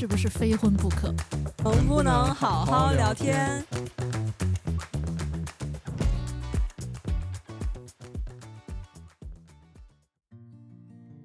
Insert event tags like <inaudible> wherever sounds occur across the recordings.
是不是非婚不可？能不能好好聊天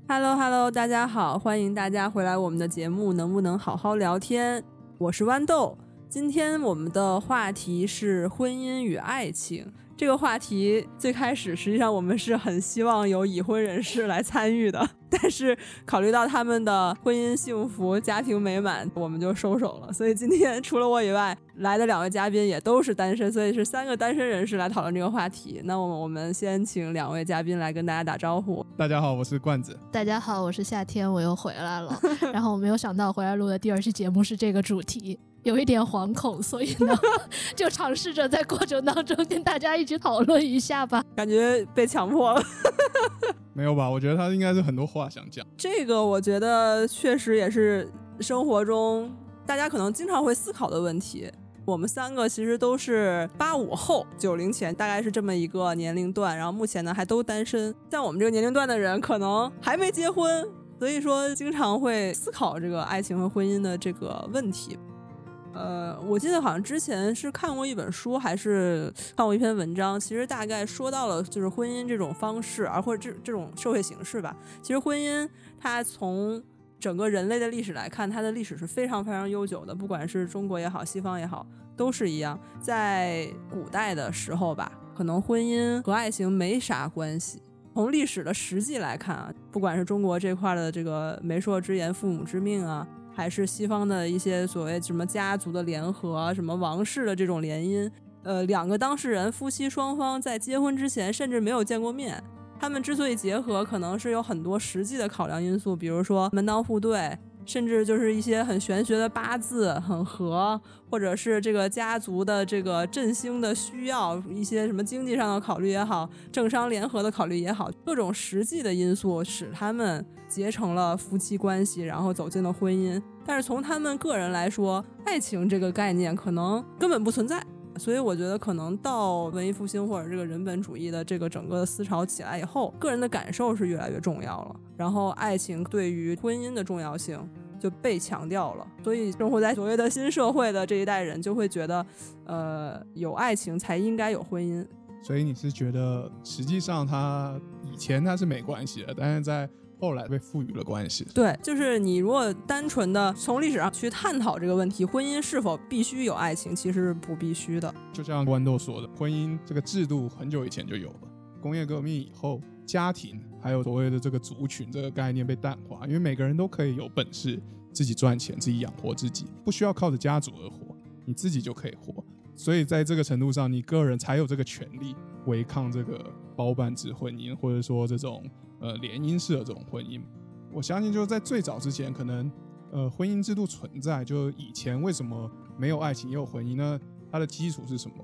？Hello Hello，大家好，欢迎大家回来我们的节目，能不能好好聊天？我是豌豆，今天我们的话题是婚姻与爱情。这个话题最开始，实际上我们是很希望有已婚人士来参与的，但是考虑到他们的婚姻幸福、家庭美满，我们就收手了。所以今天除了我以外，来的两位嘉宾也都是单身，所以是三个单身人士来讨论这个话题。那我们我们先请两位嘉宾来跟大家打招呼。大家好，我是罐子。大家好，我是夏天，我又回来了。<laughs> 然后我没有想到回来录的第二期节目是这个主题。有一点惶恐，所以呢，<laughs> 就尝试着在过程当中跟大家一起讨论一下吧。感觉被强迫了，<laughs> 没有吧？我觉得他应该是很多话想讲。这个我觉得确实也是生活中大家可能经常会思考的问题。我们三个其实都是八五后、九零前，大概是这么一个年龄段。然后目前呢还都单身，像我们这个年龄段的人，可能还没结婚，所以说经常会思考这个爱情和婚姻的这个问题。呃，我记得好像之前是看过一本书，还是看过一篇文章，其实大概说到了就是婚姻这种方式，而或者这这种社会形式吧。其实婚姻它从整个人类的历史来看，它的历史是非常非常悠久的，不管是中国也好，西方也好，都是一样。在古代的时候吧，可能婚姻和爱情没啥关系。从历史的实际来看啊，不管是中国这块的这个媒妁之言、父母之命啊。还是西方的一些所谓什么家族的联合，什么王室的这种联姻，呃，两个当事人夫妻双方在结婚之前甚至没有见过面，他们之所以结合，可能是有很多实际的考量因素，比如说门当户对。甚至就是一些很玄学的八字很合，或者是这个家族的这个振兴的需要，一些什么经济上的考虑也好，政商联合的考虑也好，各种实际的因素使他们结成了夫妻关系，然后走进了婚姻。但是从他们个人来说，爱情这个概念可能根本不存在。所以我觉得，可能到文艺复兴或者这个人本主义的这个整个的思潮起来以后，个人的感受是越来越重要了。然后，爱情对于婚姻的重要性就被强调了。所以，生活在所谓的新社会的这一代人就会觉得，呃，有爱情才应该有婚姻。所以，你是觉得实际上他以前他是没关系的，但是在。后来被赋予了关系，对，就是你如果单纯的从历史上去探讨这个问题，婚姻是否必须有爱情，其实是不必须的。就像豌豆说的，婚姻这个制度很久以前就有了，工业革命以后，家庭还有所谓的这个族群这个概念被淡化，因为每个人都可以有本事自己赚钱，自己养活自己，不需要靠着家族而活，你自己就可以活。所以在这个程度上，你个人才有这个权利违抗这个包办制婚姻，或者说这种。呃，联姻式的这种婚姻，我相信就是在最早之前，可能呃婚姻制度存在，就以前为什么没有爱情也有婚姻呢？它的基础是什么？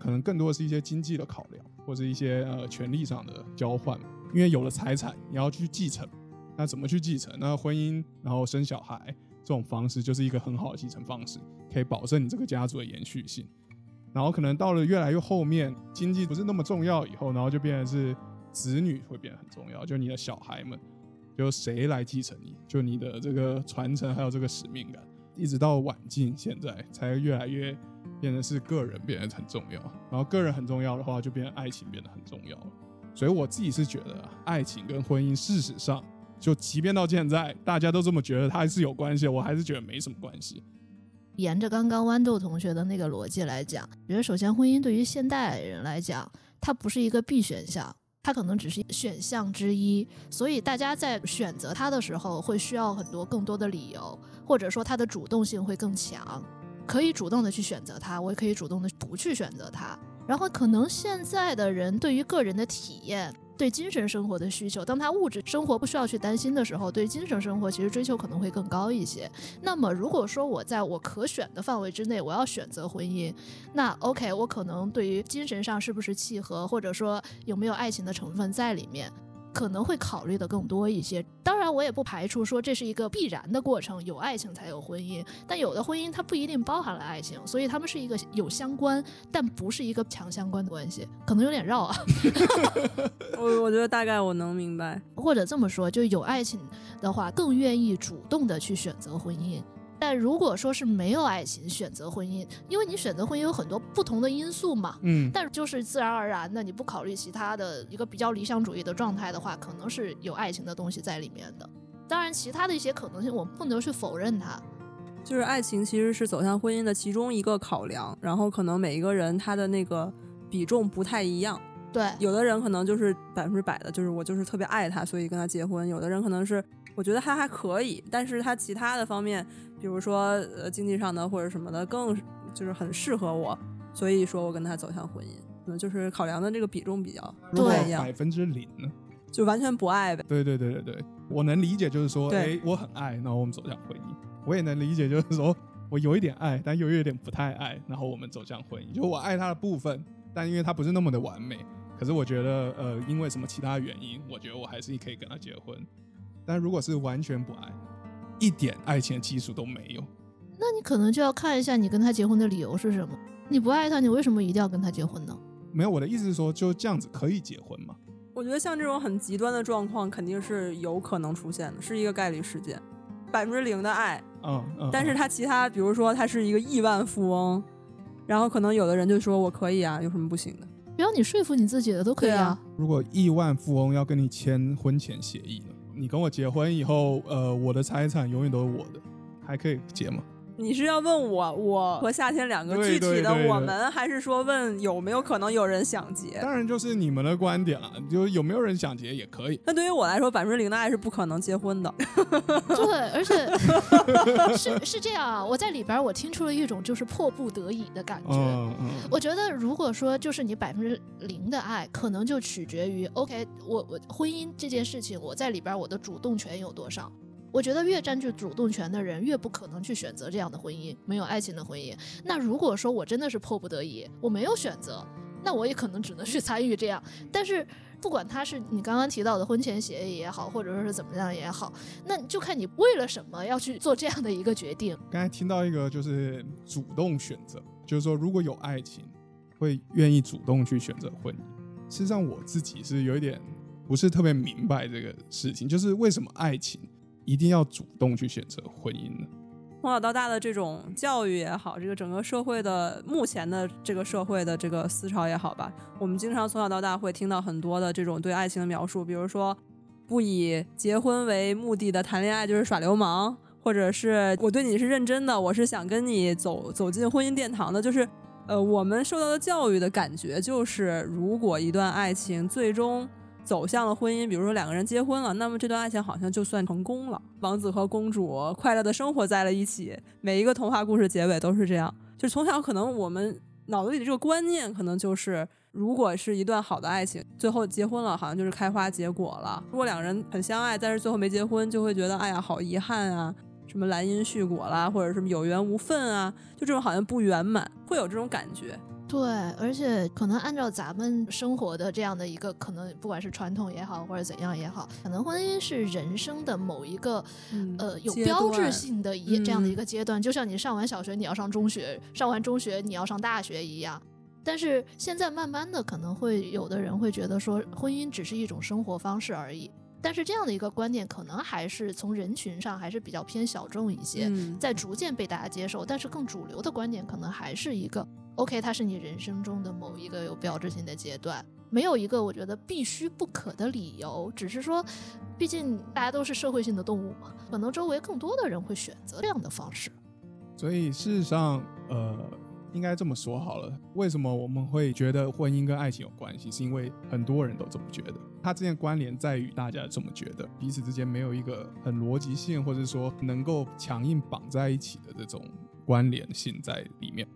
可能更多的是一些经济的考量，或者一些呃权利上的交换。因为有了财产，你要去继承，那怎么去继承？那婚姻然后生小孩这种方式就是一个很好的继承方式，可以保证你这个家族的延续性。然后可能到了越来越后面，经济不是那么重要以后，然后就变成是。子女会变得很重要，就你的小孩们，就谁来继承你，就你的这个传承还有这个使命感，一直到晚近现在才越来越变得是个人变得很重要，然后个人很重要的话，就变爱情变得很重要。所以我自己是觉得，爱情跟婚姻事实上，就即便到现在大家都这么觉得，它还是有关系，我还是觉得没什么关系。沿着刚刚豌豆同学的那个逻辑来讲，我觉得首先婚姻对于现代人来讲，它不是一个必选项。它可能只是选项之一，所以大家在选择它的时候会需要很多更多的理由，或者说它的主动性会更强，可以主动的去选择它，我也可以主动的不去选择它。然后可能现在的人对于个人的体验。对精神生活的需求，当他物质生活不需要去担心的时候，对精神生活其实追求可能会更高一些。那么，如果说我在我可选的范围之内，我要选择婚姻，那 OK，我可能对于精神上是不是契合，或者说有没有爱情的成分在里面。可能会考虑的更多一些，当然我也不排除说这是一个必然的过程，有爱情才有婚姻，但有的婚姻它不一定包含了爱情，所以他们是一个有相关，但不是一个强相关的关系，可能有点绕啊。<laughs> <laughs> 我我觉得大概我能明白，或者这么说，就有爱情的话，更愿意主动的去选择婚姻。但如果说是没有爱情选择婚姻，因为你选择婚姻有很多不同的因素嘛，嗯，但就是自然而然的，你不考虑其他的一个比较理想主义的状态的话，可能是有爱情的东西在里面的。当然，其他的一些可能性我们不能去否认它。就是爱情其实是走向婚姻的其中一个考量，然后可能每一个人他的那个比重不太一样。对，有的人可能就是百分之百的，就是我就是特别爱他，所以跟他结婚；有的人可能是我觉得他还可以，但是他其他的方面，比如说呃经济上的或者什么的，更就是很适合我，所以说我跟他走向婚姻。可能就是考量的这个比重比较不如果太一样百，分之零呢？就完全不爱呗。对对对对对，我能理解，就是说，对哎，我很爱，然后我们走向婚姻。我也能理解，就是说我有一点爱，但又有一点不太爱，然后我们走向婚姻。就我爱他的部分，但因为他不是那么的完美，可是我觉得，呃，因为什么其他原因，我觉得我还是可以跟他结婚。但如果是完全不爱，一点爱情的基础都没有，那你可能就要看一下你跟他结婚的理由是什么。你不爱他，你为什么一定要跟他结婚呢？没有我的意思是说，就这样子可以结婚吗？我觉得像这种很极端的状况，肯定是有可能出现的，是一个概率事件。百分之零的爱，嗯嗯。但是嗯他其他，比如说他是一个亿万富翁，然后可能有的人就说我可以啊，有什么不行的？只要你说服你自己的都可以啊啊。如果亿万富翁要跟你签婚前协议呢？你跟我结婚以后，呃，我的财产永远都是我的，还可以结吗？你是要问我我和夏天两个具体的对对对我们，还是说问有没有可能有人想结？当然就是你们的观点了，就有没有人想结也可以。那对于我来说，百分之零的爱是不可能结婚的。<laughs> 对，而且 <laughs> 是是这样啊，我在里边儿我听出了一种就是迫不得已的感觉。嗯嗯，我觉得，如果说就是你百分之零的爱，可能就取决于 OK，我我婚姻这件事情，我在里边儿我的主动权有多少。我觉得越占据主动权的人，越不可能去选择这样的婚姻，没有爱情的婚姻。那如果说我真的是迫不得已，我没有选择，那我也可能只能去参与这样。但是不管他是你刚刚提到的婚前协议也好，或者说是怎么样也好，那就看你为了什么要去做这样的一个决定。刚才听到一个就是主动选择，就是说如果有爱情，会愿意主动去选择婚姻。事实上，我自己是有一点不是特别明白这个事情，就是为什么爱情一定要主动去选择婚姻呢？从小到大的这种教育也好，这个整个社会的目前的这个社会的这个思潮也好吧，我们经常从小到大会听到很多的这种对爱情的描述，比如说不以结婚为目的的谈恋爱就是耍流氓，或者是我对你是认真的，我是想跟你走走进婚姻殿堂的，就是呃，我们受到的教育的感觉就是，如果一段爱情最终走向了婚姻，比如说两个人结婚了，那么这段爱情好像就算成功了，王子和公主快乐的生活在了一起。每一个童话故事结尾都是这样，就是从小可能我们脑子里的这个观念，可能就是如果是一段好的爱情，最后结婚了，好像就是开花结果了。如果两个人很相爱，但是最后没结婚，就会觉得哎呀好遗憾啊。什么兰因絮果啦，或者什么有缘无分啊，就这种好像不圆满，会有这种感觉。对，而且可能按照咱们生活的这样的一个，可能不管是传统也好，或者怎样也好，可能婚姻是人生的某一个嗯呃有标志性的一这样的一嗯个阶段，就像你上完小学你要上中学，上完中学你要上大学一样。但是现在慢慢的，可能会有的人会觉得说，婚姻只是一种生活方式而已。但是这样的一个观念，可能还是从人群上还是比较偏小众一些。嗯，在逐渐被大家接受，但是更主流的观点可能还是一个 OK，它是你人生中的某一个有标志性的阶段，没有一个我觉得必须不可的理由，只是说，毕竟大家都是社会性的动物嘛，可能周围更多的人会选择这样的方式。所以事实上，呃，应该这么说好了。为什么我们会觉得婚姻跟爱情有关系？是因为很多人都这么觉得。它之间关联在于大家这么觉得，彼此之间没有一个很逻辑性，或者说能够强硬绑在一起的这种关联性在里面。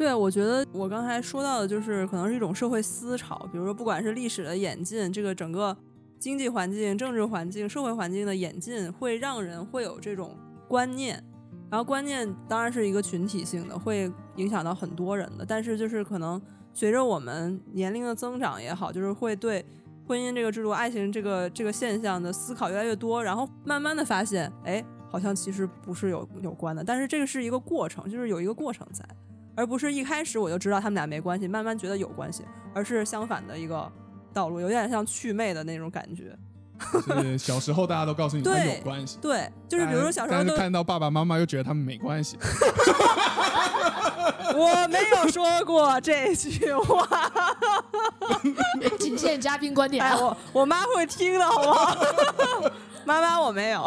对，我觉得我刚才说到的，就是可能是一种社会思潮，比如说不管是历史的演进，这个整个经济环境、政治环境、社会环境的演进，会让人会有这种观念。然后观念当然是一个群体性的，会影响到很多人的。但是就是可能随着我们年龄的增长也好，就是会对婚姻这个制度、爱情这个这个现象的思考越来越多，然后慢慢的发现，哎，好像其实不是有有关的。但是这个是一个过程，就是有一个过程在。而不是一开始我就知道他们俩没关系，慢慢觉得有关系，而是相反的一个道路，有点像祛魅的那种感觉。<laughs> 是小时候大家都告诉你 <laughs> 们对有关系，对，就是比如说小时候都看到爸爸妈妈又觉得他们没关系，<laughs> 我没有说过这句话，仅限嘉宾观点哎，啊。我我妈会听的，好不好？妈妈，我没有，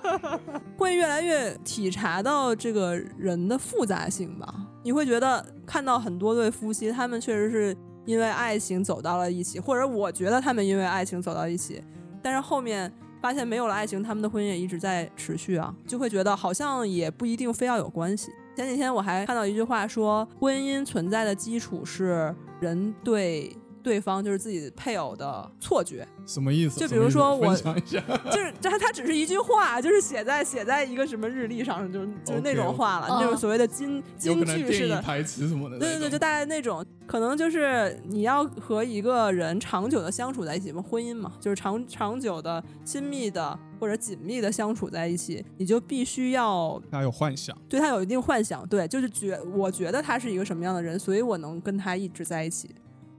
<laughs> 会越来越体察到这个人的复杂性吧。你会觉得看到很多对夫妻，他们确实是因为爱情走到了一起，或者我觉得他们因为爱情走到一起，但是后面发现没有了爱情，他们的婚姻也一直在持续啊，就会觉得好像也不一定非要有关系。前几天我还看到一句话说，婚姻存在的基础是人对对方，就是自己配偶的错觉，什么意思？就比如说我 <laughs> 就是这他只是一句话，就是写在写在一个什么日历上，就是就是那种话了，哦那种所谓的金有金可能电句式的。台词什么的，对对对，就大概那种，可能就是你要和一个人长久的相处在一起嘛，婚姻嘛，就是长长久的、亲密的或者紧密的相处在一起，你就必须要他有幻想，对他有一定幻想，对，就是觉我觉得他是一个什么样的人，所以我能跟他一直在一起。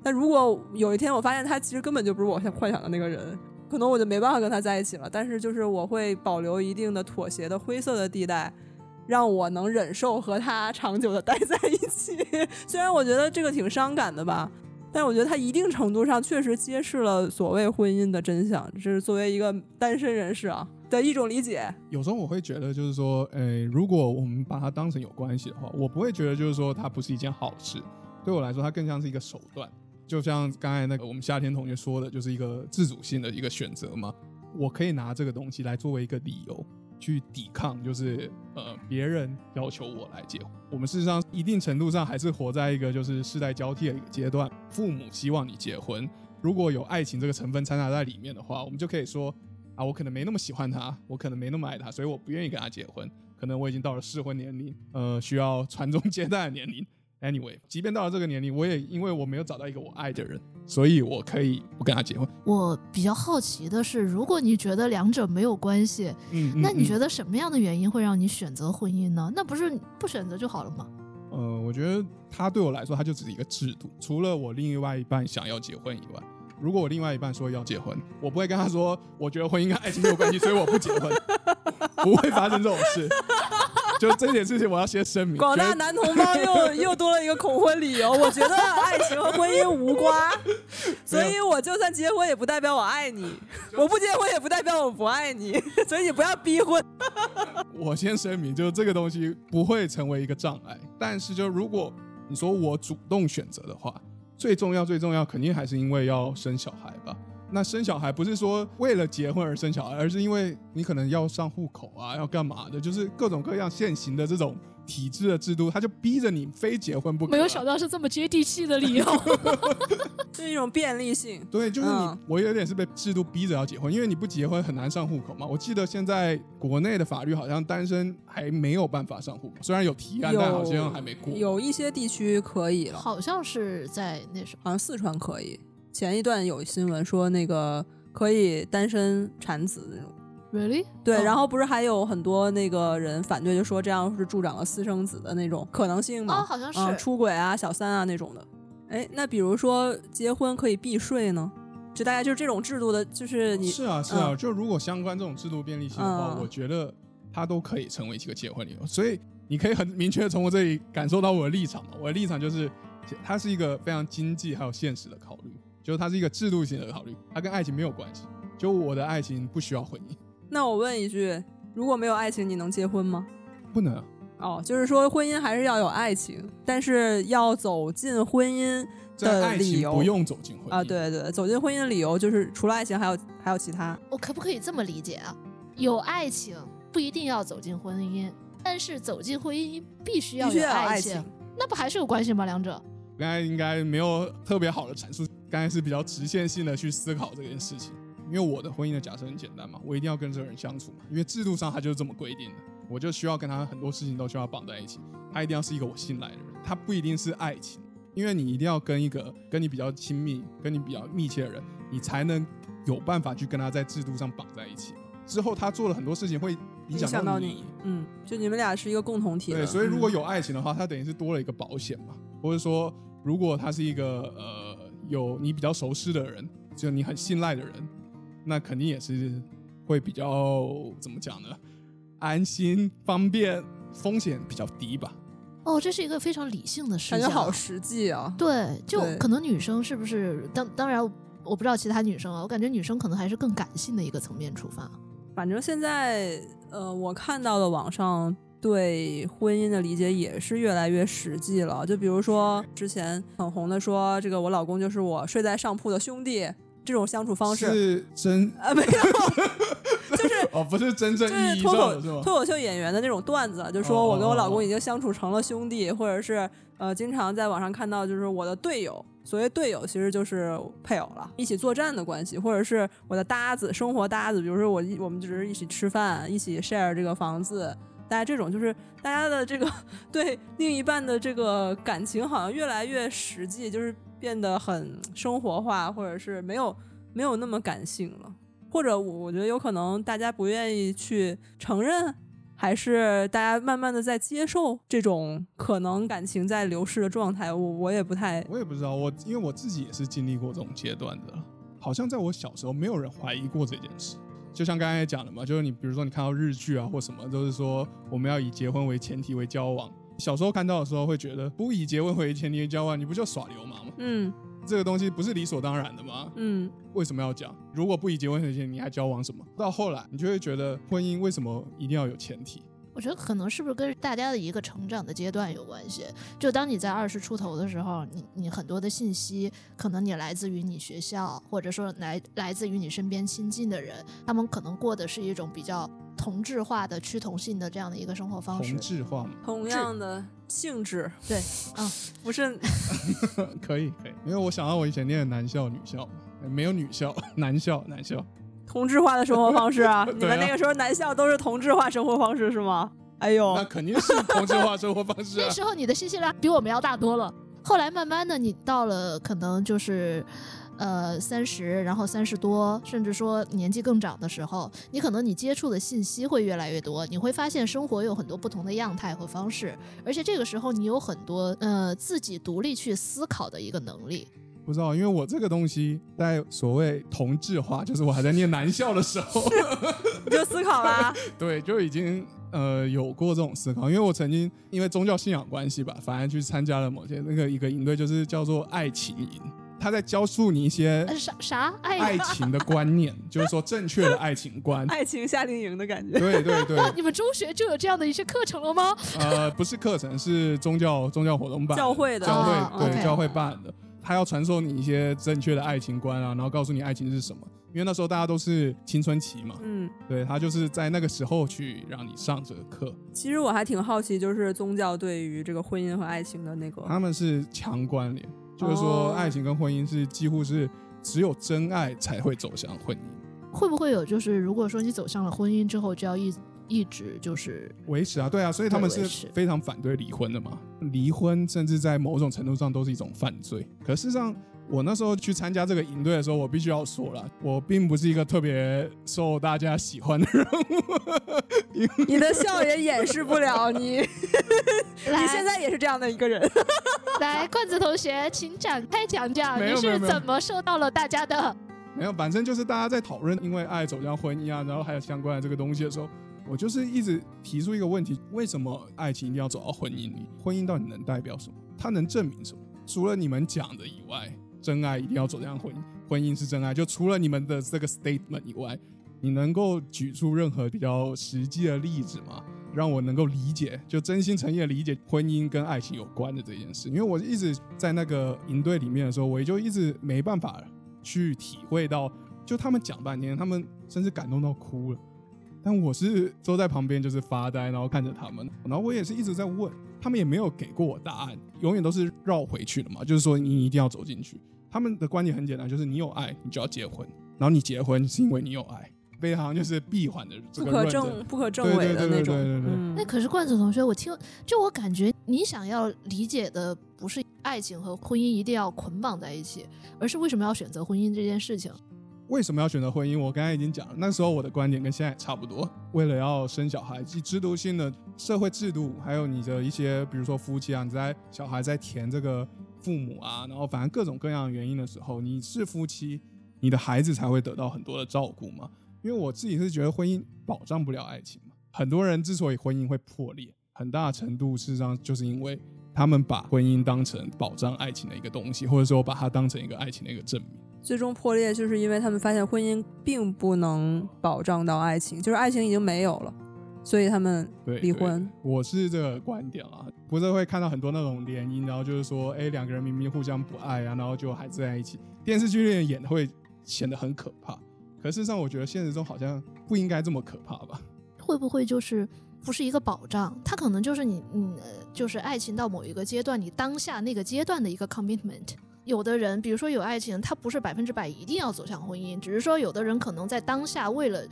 但如果有一天我发现他其实根本就不是我想幻想的那个人，可能我就没办法跟他在一起了。但是就是我会保留一定的妥协的灰色的地带，让我能忍受和他长久的待在一起。<laughs> 虽然我觉得这个挺伤感的吧，但我觉得他一定程度上确实揭示了所谓婚姻的真相。这是作为一个单身人士啊的一种理解。有时候我会觉得，就是说，诶，如果我们把它当成有关系的话，我不会觉得就是说它不是一件好事。对我来说，它更像是一个手段。就像刚才那个我们夏天同学说的，就是一个自主性的一个选择嘛。我可以拿这个东西来作为一个理由去抵抗，就是呃别人要求我来结婚。我们事实上一定程度上还是活在一个就是世代交替的一个阶段，父母希望你结婚，如果有爱情这个成分掺杂在里面的话，我们就可以说啊，我可能没那么喜欢他，我可能没那么爱他，所以我不愿意跟他结婚。可能我已经到了适婚年龄，呃，需要传宗接代的年龄。Anyway，即便到了这个年龄，我也因为我没有找到一个我爱的人，所以我可以不跟他结婚。我比较好奇的是，如果你觉得两者没有关系，嗯，嗯那你觉得？得什么样的原因会让你选择婚姻呢？那不是不选择就好了吗？呃，我觉得他对我来说，他就只是一个制度。除了我另外一半想要结婚以外，如果我另外一半说要结婚，我不会跟他说，我觉得婚姻跟爱情没有关系，所以我不结婚，<laughs> 不会发生这种事。就这件事情，我要先声明，广大男同胞又 <laughs> 又多了一个恐婚理由。我觉得爱情和婚姻无关，所以我就算结婚也不代表我爱你，我不结婚也不代表我不爱你，所以你不要逼婚。<laughs> 我先声明，就是这个东西不会成为一个障碍。但是，就如果你说我主动选择的话，最重要、最重要，肯定还是因为要生小孩吧。那生小孩不是说为了结婚而生小孩，而是因为你可能要上户口啊，要干嘛的，就是各种各样现行的这种体制的制度，他就逼着你非结婚不可、啊。没有想到是这么接地气的理由。<laughs> 是一种便利性。对，就是你，嗯我有点是被制度逼着要结婚，因为你不结婚很难上户口嘛。我记得现在国内的法律好像单身还没有办法上户口，虽然有提案，但好像还没过。有一些地区可以了，好像是在那什么，好像四川可以。前一段有新闻说那个可以单身产子那种。really？对，哦然后不是还有很多那个人反对，就说这样是助长了私生子的那种可能性吗？哦，好像是、啊，出轨啊、小三啊那种的。哎，那比如说结婚可以避税呢？就大家就是这种制度的，就是你是啊，是啊，嗯就如果相关这种制度便利性的话，嗯我觉得它都可以成为一个结婚理由。所以你可以很明确的从我这里感受到我的立场嘛。我的立场就是，它是一个非常经济还有现实的考虑，就是它是一个制度性的考虑，它跟爱情没有关系。就我的爱情不需要婚姻，那我问一句，如果没有爱情，你能结婚吗？不能啊。哦，就是说婚姻还是要有爱情，但是要走进婚姻在的理由爱情不用走进婚姻啊，，对对，走进婚姻的理由就是除了爱情还有还有其他。我可不可以这么理解啊？有爱情不一定要走进婚姻，但是走进婚姻必须要有爱爱情那不还是有关系吗？两者？刚才应该没有特别好的阐述，刚才是比较直线性的去思考这件事情。因为我的婚姻的假设很简单嘛，我一定要跟这个人相处嘛，因为制度上它就是这么规定的，我就需要跟他很多事情都需要绑在一起，他一定要是一个我信赖的人，他不一定是爱情，因为你一定要跟一个跟你比较亲密、跟你比较密切的人，你才能有办法去跟他在制度上绑在一起。之后他做了很多事情会影影响到你，嗯，就你们俩是一个共同体。对，所以如果嗯有爱情的话，他等于是多了一个保险嘛，或者说，如果他是一个呃有你比较熟识的人，就你很信赖的人，那肯定也是会比较怎么讲呢？安心、方便、风险比较低吧。哦，这是一个非常理性的视角，感觉好实际啊。对，就可能女生是不是？当当然，我不知道其他女生啊，我感觉女生可能还是更感性的一个层面出发。反正现在，呃，我看到的网上对婚姻的理解也是越来越实际了。就比如说之前很红的说，这个我老公就是我睡在上铺的兄弟，这种相处方式是真啊，没有，就是 <laughs> 哦，不是真正就是意义上的是吗？脱口秀演员的那种段子，就哦说我跟我老公已经相处成了兄弟，或者是呃，经常在网上看到就是我的队友。所谓队友，其实就是配偶了，一起作战的关系，或者是我的搭子，生活搭子。比如说我一我们只是一起吃饭，一起 share 这个房子，大家这种就是大家的这个对另一半的这个感情好像越来越实际，就是变得很生活化，或者是没有没有那么感性了。或者我我觉得有可能大家不愿意去承认，还是大家慢慢的在接受这种可能感情在流逝的状态，我我也不太我也不知道，我因为我自己也是经历过这种阶段的，好像在我小时候没有人怀疑过这件事。就像刚才讲的嘛，就是你比如说你看到日剧啊或什么，都是说我们要以结婚为前提为交往。小时候看到的时候会觉得，不以结婚为前提为交往，你不就耍流氓吗？嗯这个东西不是理所当然的吗？嗯为什么要讲？如果不以结婚为前提，你还交往什么？到后来你就会觉得婚姻为什么一定要有前提？我觉得可能是不是跟大家的一个成长的阶段有关系？就当你在二十出头的时候，你你很多的信息可能你来自于你学校，或者说来来自于你身边亲近的人，他们可能过的是一种比较同质化的趋同性的这样的一个生活方式同。质化嘛，同样的性质，对，<laughs> 嗯，不是可 <laughs> 以可以。因为我想到我以前念的男校、女校，没有女校，男 <laughs> 校男校。同质化的生活方式啊！<laughs> 你们那个时候南校都是同质化生活方式是吗？哎呦那，肯定是同质化生活方式啊 <laughs> 那。时候你的信息量比我们要大多了。后来慢慢的，你到了可能就是，呃，三十，然后三十多，甚至说年纪更长的时候，你可能你接触的信息会越来越多，你会发现生活有很多不同的样态和方式，而且这个时候你有很多呃自己独立去思考的一个能力。不知道，因为我这个东西在所谓同质化，<laughs> 就是我还在念男校的时候，你 <laughs> 就思考啦。<laughs> 对，就已经呃有过这种思考。因为我曾经因为宗教信仰关系吧，反而去参加了某些那个一个营队，就是叫做爱情营，他在教述你一些呃，啥啥爱爱情的观念，就是说正确的爱情观。爱情夏令营的感觉。对对对，你们中学就有这样的一些课程了吗？呃，不是课程，是宗教宗教活动办的教会的教会、啊对教会办的。他要传授你一些正确的爱情观啊，然后告诉你爱情是什么。因为那时候大家都是青春期嘛，嗯，对他就是在那个时候去让你上这个课，其实我还挺好奇，就是宗教对于这个婚姻和爱情的那个，他们是强关联，就是说哦爱情跟婚姻是几乎是只有真爱才会走向婚姻。会不会有就是如果说你走向了婚姻之后，就要一一直就是维持啊，对啊，所以他们是非常反对离婚的嘛。离婚甚至在某种程度上都是一种犯罪。可事实上，我那时候去参加这个营队的时候，我必须要说了，我并不是一个特别受大家喜欢的人物。<laughs> 你的笑也掩饰不了你，<laughs> 你现在也是这样的一个人。<laughs> 来，罐子同学，请展开讲讲你是怎么受到了大家的没有，反正就是大家在讨论因为爱走向婚姻啊，然后还有相关的这个东西的时候，我就是一直提出一个问题：为什么爱情一定要走到婚姻里？婚姻到底能代表什么？它能证明什么？除了你们讲的以外，真爱一定要走向婚姻，婚姻是真爱。就除了你们的这个 statement 以外，你能够举出任何比较实际的例子吗？让我能够理解，就真心诚意的理解婚姻跟爱情有关的这件事。因为我一直在那个营队里面的时候，我也就一直没办法去体会到，就他们讲半天，他们甚至感动到哭了。但我是坐在旁边就是发呆，然后看着他们，然后我也是一直在问，他们也没有给过我答案，永远都是绕回去的嘛，就是说你一定要走进去。他们的观点很简单，就是你有爱，你就要结婚，然后你结婚是因为你有爱，非常就是闭环的这不可证。不可证伪的对对那种。对对对嗯那可是冠子同学，我听就我感觉你想要理解的不是爱情和婚姻一定要捆绑在一起，而是为什么要选择婚姻这件事情。为什么要选择婚姻？我刚才已经讲了，那时候我的观点跟现在差不多。为了要生小孩，制度性的社会制度，还有你的一些，比如说夫妻啊，你在小孩在填这个父母啊，然后反正各种各样原因的时候，你是夫妻，你的孩子才会得到很多的照顾嘛。因为我自己是觉得婚姻保障不了爱情嘛。很多人之所以婚姻会破裂，很大程度事实上就是因为他们把婚姻当成保障爱情的一个东西，或者说把它当成一个爱情的一个证明。最终破裂就是因为他们发现婚姻并不能保障到爱情，就是爱情已经没有了，所以他们离婚。对我是这个观点啊，不是会看到很多那种联姻，然后就是说，哎，两个人明明互相不爱啊，然后就还是在一起。电视剧里面演的会显得很可怕，可事实上我觉得现实中好像不应该这么可怕吧？会不会就是不是一个保障？它可能就是你，嗯，呃就是爱情到某一个阶段，你当下那个阶段的一个 commitment。有的人，比如说有爱情，他不是百分之百一定要走向婚姻，只是说有的人可能在当下为了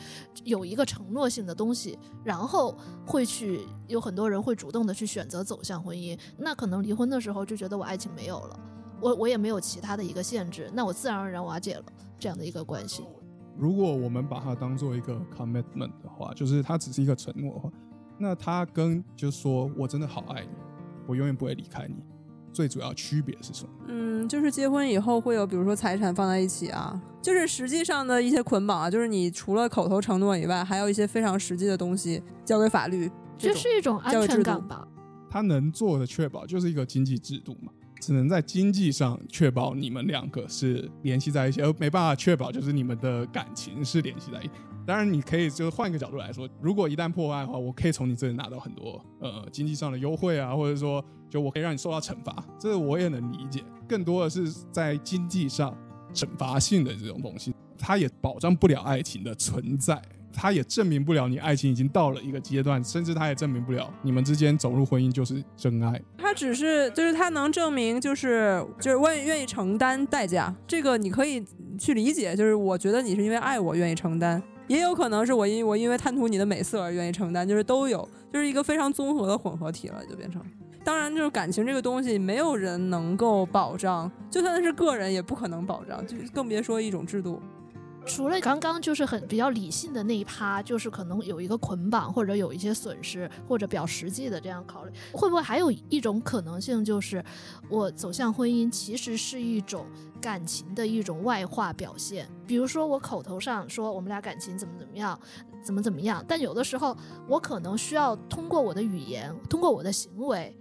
有一个承诺性的东西，然后会去有很多人会主动的去选择走向婚姻。那可能离婚的时候就觉得我爱情没有了，我我也没有其他的一个限制，那我自然而然瓦解了这样的一个关系。如果我们把它当做一个 commitment 的话，就是它只是一个承诺的话，那它跟就是说我真的好爱你，我永远不会离开你，最主要区别是什么？嗯，就是结婚以后会有，比如说财产放在一起啊，就是实际上的一些捆绑啊，就是你除了口头承诺以外，还有一些非常实际的东西交给法律，这是一种安全感吧？他能做的确保就是一个经济制度嘛，只能在经济上确保你们两个是联系在一起，而没办法确保就是你们的感情是联系在一起。当然，你可以就是换一个角度来说，如果一旦破坏的话，我可以从你这里拿到很多呃经济上的优惠啊，或者说就我可以让你受到惩罚，这个我也能理解。更多的是在经济上惩罚性的这种东西，它也保障不了爱情的存在。它也证明不了你爱情已经到了一个阶段，甚至它也证明不了你们之间走入婚姻就是真爱。它只是就是它能证明就是就是我也愿意承担代价，这个你可以去理解，就是我觉得你是因为爱我愿意承担，也有可能是我因我因为贪图你的美色而愿意承担，就是都有，就是一个非常综合的混合体了，就变成。当然，就是感情这个东西，没有人能够保障，就算是个人也不可能保障，就更别说一种制度。除了刚刚就是很比较理性的那一趴，就是可能有一个捆绑，或者有一些损失，或者比较实际的这样考虑，会不会还有一种可能性，就是我走向婚姻其实是一种感情的一种外化表现？比如说我口头上说我们俩感情怎么怎么样，怎么怎么样，但有的时候我可能需要通过我的语言，通过我的行为。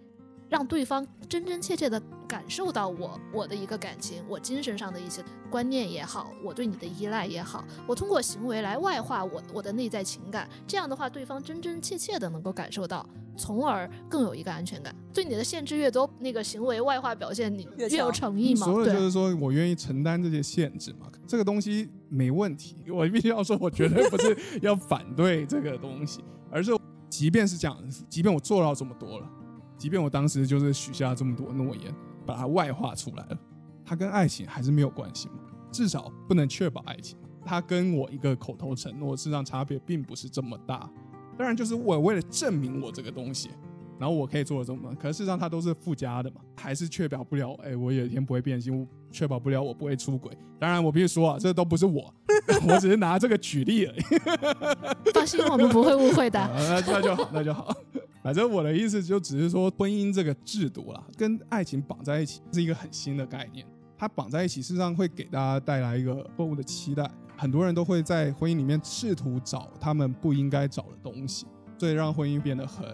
让对方真真切切的感受到我我的一个感情，我精神上的一些观念也好，我对你的依赖也好，我通过行为来外化我我的内在情感，这样的话，对方真真切切的能够感受到，从而更有一个安全感。对你的限制越多，那个行为外化表现你越越有诚意嘛？所以就是说我愿意承担这些限制嘛，这个东西没问题。我必须要说，我绝对不是要反对这个东西，而是即便是这样，即便我做到这么多了，即便我当时就是许下这么多诺言，把它外化出来了，它跟爱情还是没有关系嘛？至少不能确保爱情。它跟我一个口头承诺，事实上差别并不是这么大。当然，就是我为了证明我这个东西，然后我可以做的这么，可是事实上它都是附加的嘛，还是确保不了，哎，我有一天不会变心，确保不了我不会出轨。当然，我必须说啊，这都不是我，<laughs> 我只是拿这个举例而已。放心，我们不会误会的。那就好，那就好。反正我的意思就只是说，婚姻这个制度啦，跟爱情绑在一起是一个很新的概念。它绑在一起，事实上会给大家带来一个错误的期待。很多人都会在婚姻里面试图找他们不应该找的东西，所以让婚姻变得很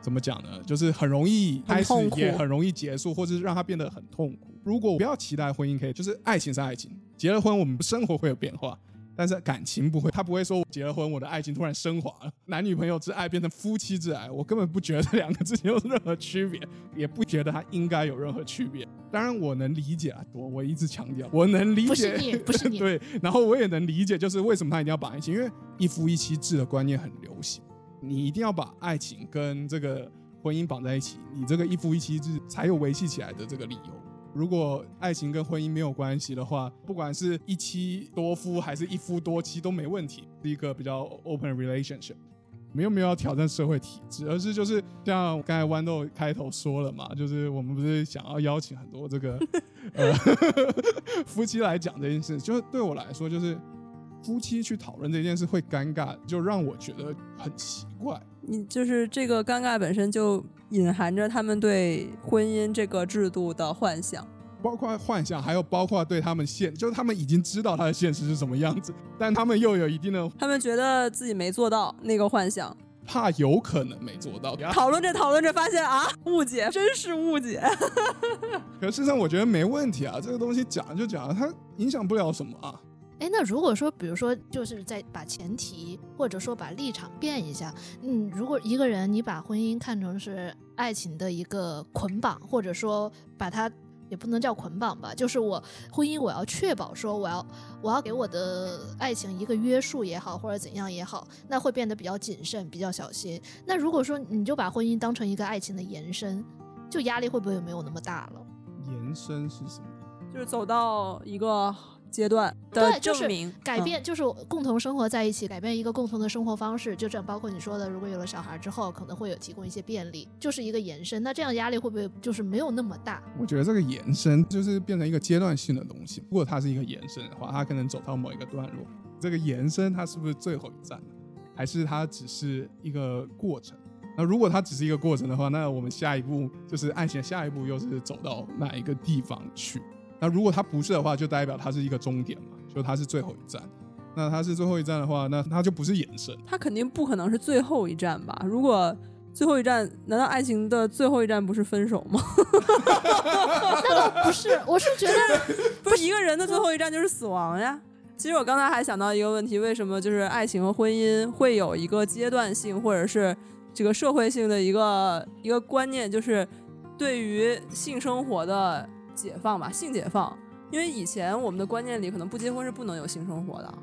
怎么讲呢？就是很容易开始也很容易结束，或者是让它变得很痛苦。如果不要期待婚姻可以，就是爱情是爱情，结了婚我们生活会有变化，但是感情不会，他不会说我结了婚，我的爱情突然升华了，<laughs> 男女朋友之爱变成夫妻之爱，我根本不觉得这两个之间有任何区别，也不觉得它应该有任何区别。当然，我能理解啊，我我一直强调，我能理解，不是你，不是你。<laughs> 对，然后我也能理解，就是为什么他一定要绑爱情，因为一夫一妻制的观念很流行，你一定要把爱情跟这个婚姻绑在一起，你这个一夫一妻制才有维系起来的这个理由。如果爱情跟婚姻没有关系的话，不管是一妻多夫还是一夫多妻都没问题，是一个比较 open relationship。没有没有要挑战社会体制，而是就是像刚才豌豆开头说了嘛，就是我们不是想要邀请很多这个呃 <laughs> 夫妻来讲这件事，就是对我来说，就是夫妻去讨论这件事会尴尬，就让我觉得很奇怪。你就是这个尴尬本身就隐含着他们对婚姻这个制度的幻想。包括幻想，还有包括对他们现，就是他们已经知道他的现实是什么样子，但他们又有一定的他们觉得自己没做到那个幻想，怕有可能没做到。讨论着讨论着发现啊，误解，真是误解。<laughs> 可事实上，我觉得没问题啊，这个东西讲就讲，它影响不了什么啊。哎，那如果说，比如说，就是在把前提或者说把立场变一下，嗯，如果一个人你把婚姻看成是爱情的一个捆绑，或者说把它也不能叫捆绑吧，就是我婚姻我要确保说我要我要给我的爱情一个约束也好，或者怎样也好，那会变得比较谨慎，比较小心。那如果说你就把婚姻当成一个爱情的延伸，就压力会不会没有那么大了？延伸是什么？就是走到一个。阶段的证明，改变就是共同生活在一起，改变一个共同的生活方式，就这样包括你说的，如果有了小孩之后，可能会有提供一些便利，就是一个延伸。那这样压力会不会就是没有那么大？我觉得这个延伸就是变成一个阶段性的东西。如果它是一个延伸的话，它可能走到某一个段落，这个延伸它是不是最后一站还是它只是一个过程？那如果它只是一个过程的话，那我们下一步就是爱情下一步又是走到哪一个地方去？那如果它不是的话，就代表它是一个终点嘛，就它是最后一站。那它是最后一站的话，那它就不是延伸。它肯定不可能是最后一站吧？如果最后一站，难道爱情的最后一站不是分手吗？那倒不是，我是觉得，<laughs> 不是一个人的最后一站就是死亡呀。其实我刚才还想到一个问题，为什么就是爱情和婚姻会有一个阶段性，或者是这个社会性的一个一个观念，就是对于性生活的。解放吧，性解放。因为以前我们的观念里，可能不结婚是不能有性生活的，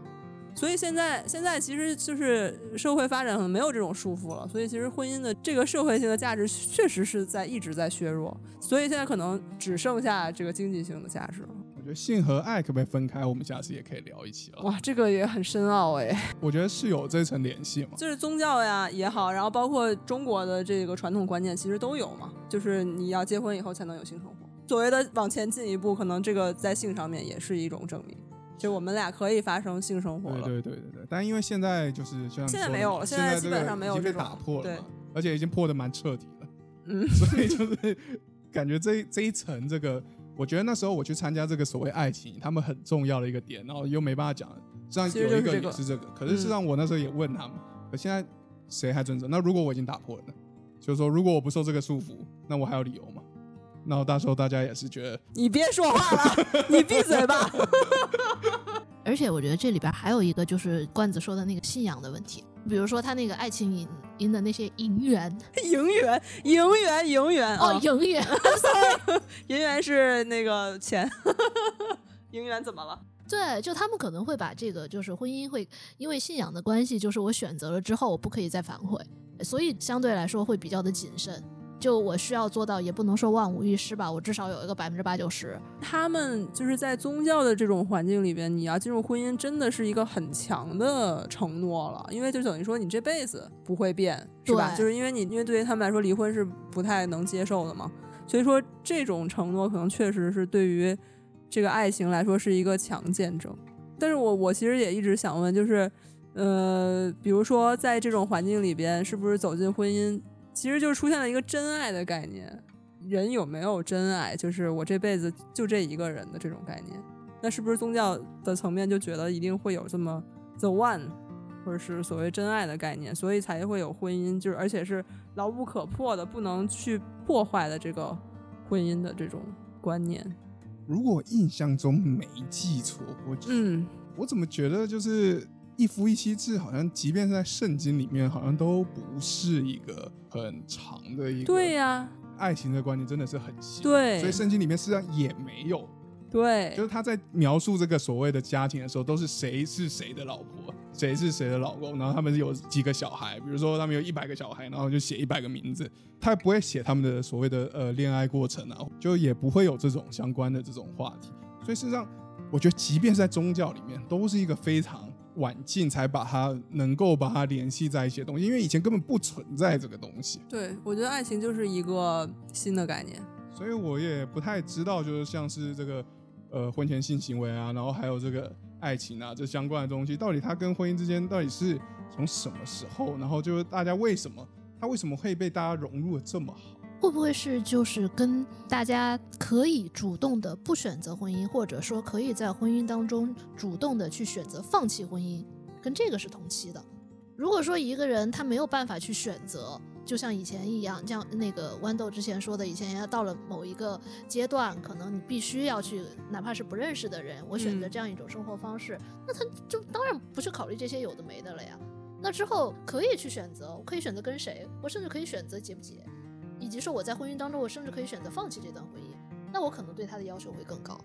所以现在现在其实就是社会发展可能没有这种束缚了，所以其实婚姻的这个社会性的价值确实是在一直在削弱，所以现在可能只剩下这个经济性的价值了。我觉得性和爱可不可以分开？我们下次也可以聊一起了。哇，这个也很深奥哎。我觉得是有这层联系嘛，就是宗教呀也好，然后包括中国的这个传统观念其实都有嘛，就是你要结婚以后才能有性生活。所谓的往前进一步，可能这个在性上面也是一种证明，就我们俩可以发生性生活了。对对对对对。但因为现在就是像现在没有了，现在基本上没有被打破了，对，而且已经破的蛮彻底了。嗯，所以就是感觉这这一层这个，我觉得那时候我去参加这个所谓爱情，他们很重要的一个点，然后又没办法讲，实际上有一个也是这个，可是事实上我那时候也问他们，可现在谁还遵守？那如果我已经打破了呢？就是说如果我不受这个束缚，那我还有理由吗？然后到时候大家也是觉得你别说话了，<laughs> 你闭嘴吧。<laughs> 而且我觉得这里边还有一个就是罐子说的那个信仰的问题，比如说他那个爱情引引的那些银元，银元，银元，银元哦，银元，<laughs> sorry，银元是那个钱，银元怎么了？对，就他们可能会把这个就是婚姻会因为信仰的关系，就是我选择了之后我不可以再反悔，所以相对来说会比较的谨慎。就我需要做到，也不能说万无一失吧，我至少有一个百分之八九十。他们就是在宗教的这种环境里边，你要进入婚姻，真的是一个很强的承诺了，因为就等于说你这辈子不会变，是吧？就是因为你，因为对于他们来说，离婚是不太能接受的嘛，所以说这种承诺可能确实是对于这个爱情来说是一个强见证。但是我我其实也一直想问，就是呃，比如说在这种环境里边，是不是走进婚姻？其实就是出现了一个真爱的概念，人有没有真爱，就是我这辈子就这一个人的这种概念。那是不是宗教的层面就觉得一定会有这么 the one，或者是所谓真爱的概念，所以才会有婚姻，就是而且是牢不可破的，不能去破坏的这个婚姻的这种观念。如果印象中没记错，我嗯，我怎么觉得就是。一夫一妻制好像，即便是在圣经里面，好像都不是一个很长的一个。对呀，爱情的观念真的是很细。对，所以圣经里面实际上也没有。对，就是他在描述这个所谓的家庭的时候，都是谁是谁的老婆，谁是谁的老公，然后他们有几个小孩，比如说他们有一百个小孩，然后就写一百个名字，他也不会写他们的所谓的呃恋爱过程啊，就也不会有这种相关的这种话题。所以事实上，我觉得即便是在宗教里面，都是一个非常。晚近才把它能够把它联系在一些东西，因为以前根本不存在这个东西。对，我觉得爱情就是一个新的概念，所以我也不太知道，就是像是这个呃婚前性行为啊，然后还有这个爱情啊这相关的东西，到底它跟婚姻之间到底是从什么时候，然后就是大家为什么它为什么会被大家融入的这么好？会不会是就是跟大家可以主动的不选择婚姻，或者说可以在婚姻当中主动的去选择放弃婚姻，跟这个是同期的？如果说一个人他没有办法去选择，就像以前一样，像那个豌豆之前说的，以前要到了某一个阶段，可能你必须要去，哪怕是不认识的人，我选择这样一种生活方式，那他就当然不去考虑这些有的没的了呀。那之后可以去选择，我可以选择跟谁，我甚至可以选择结不结。以及说我在婚姻当中，我甚至可以选择放弃这段婚姻，那我可能对他的要求会更高，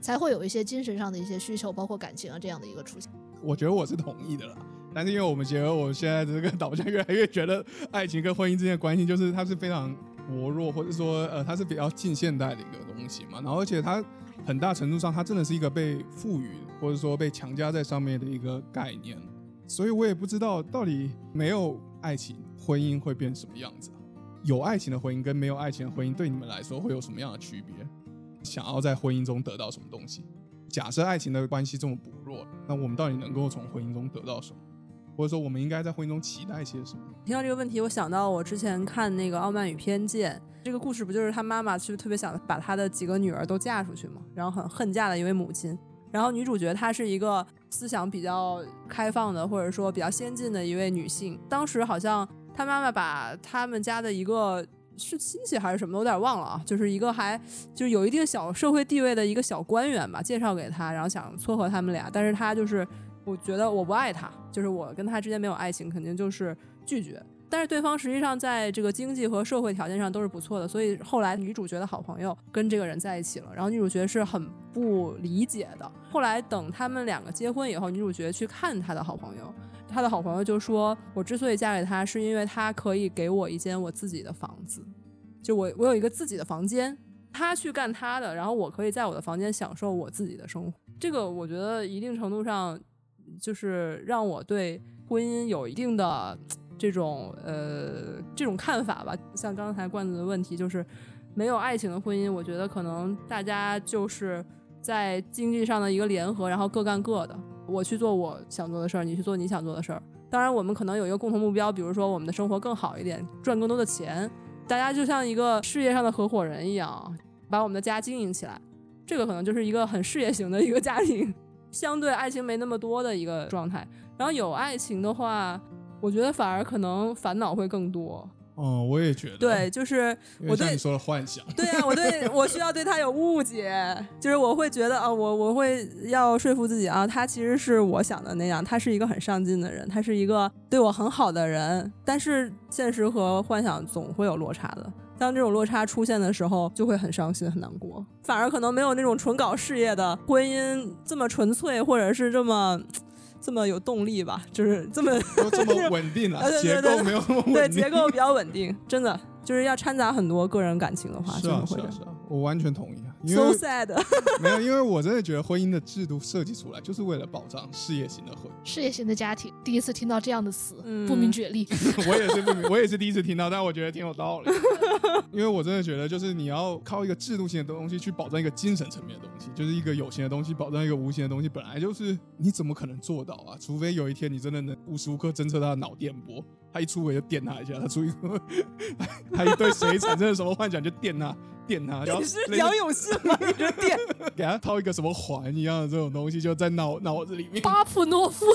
才会有一些精神上的一些需求，包括感情啊这样的一个出现。我觉得我是同意的啦，但是因为我们结合我现在的这个导向，越来越觉得爱情跟婚姻之间的关系，就是它是非常薄弱，或者说呃它是比较近现代的一个东西嘛。然后而且它很大程度上，它真的是一个被赋予或者说被强加在上面的一个概念，所以我也不知道到底没有爱情婚姻会变什么样子。有爱情的婚姻跟没有爱情的婚姻，对你们来说会有什么样的区别？想要在婚姻中得到什么东西？假设爱情的关系这么薄弱，那我们到底能够从婚姻中得到什么？或者说，我们应该在婚姻中期待些什么？听到这个问题，我想到我之前看那个《傲慢与偏见》这个故事，不就是他妈妈其实特别想把他的几个女儿都嫁出去嘛，然后很恨嫁的一位母亲。然后女主角她是一个思想比较开放的，或者说比较先进的一位女性。当时好像。他妈妈把他们家的一个是亲戚还是什么，我有点忘了啊，就是一个还就是有一定小社会地位的一个小官员吧，介绍给他，然后想撮合他们俩，但是他就是我觉得我不爱他，就是我跟他之间没有爱情，肯定就是拒绝。但是对方实际上在这个经济和社会条件上都是不错的，所以后来女主角的好朋友跟这个人在一起了，然后女主角是很不理解的。后来等他们两个结婚以后，女主角去看他的好朋友。他的好朋友就说：“我之所以嫁给他，是因为他可以给我一间我自己的房子，就我我有一个自己的房间，他去干他的，然后我可以在我的房间享受我自己的生活。这个我觉得一定程度上就是让我对婚姻有一定的这种呃这种看法吧。像刚才罐子的问题，就是没有爱情的婚姻，我觉得可能大家就是在经济上的一个联合，然后各干各的。”我去做我想做的事儿，你去做你想做的事儿。当然，我们可能有一个共同目标，比如说我们的生活更好一点，赚更多的钱。大家就像一个事业上的合伙人一样，把我们的家经营起来。这个可能就是一个很事业型的一个家庭，相对爱情没那么多的一个状态。然后有爱情的话，我觉得反而可能烦恼会更多。哦，我也觉得，对，就是我对你说的幻想，对啊，我对我需要对他有误解，就是我会觉得啊，我我会要说服自己啊，他其实是我想的那样，他是一个很上进的人，他是一个对我很好的人，但是现实和幻想总会有落差的，当这种落差出现的时候，就会很伤心很难过，反而可能没有那种纯搞事业的婚姻这么纯粹，或者是这么。这么有动力吧，就是这么这么稳定 <laughs> 了，结构没有那么稳定，对结构比较稳定，真的就是要掺杂很多个人感情的话，是啊是啊是啊，我完全同意。So sad，<laughs> 没有，因为我真的觉得婚姻的制度设计出来就是为了保障事业型的婚，事业型的家庭。第一次听到这样的词，嗯不明觉厉。<laughs> 我也是不明，我也是第一次听到，但我觉得挺有道理。<laughs> 因为我真的觉得，就是你要靠一个制度性的东西去保证一个精神层面的东西，就是一个有形的东西保证一个无形的东西，本来就是你怎么可能做到啊？除非有一天你真的能无时无刻侦测他的脑电波，他一出轨就电他一下，他出一个，<laughs> 他一对谁产生了什么幻想就电他。电他，你是杨永信吗？你就电，<laughs> 给他套一个什么环一样的这种东西，就在脑脑子里面。巴甫诺夫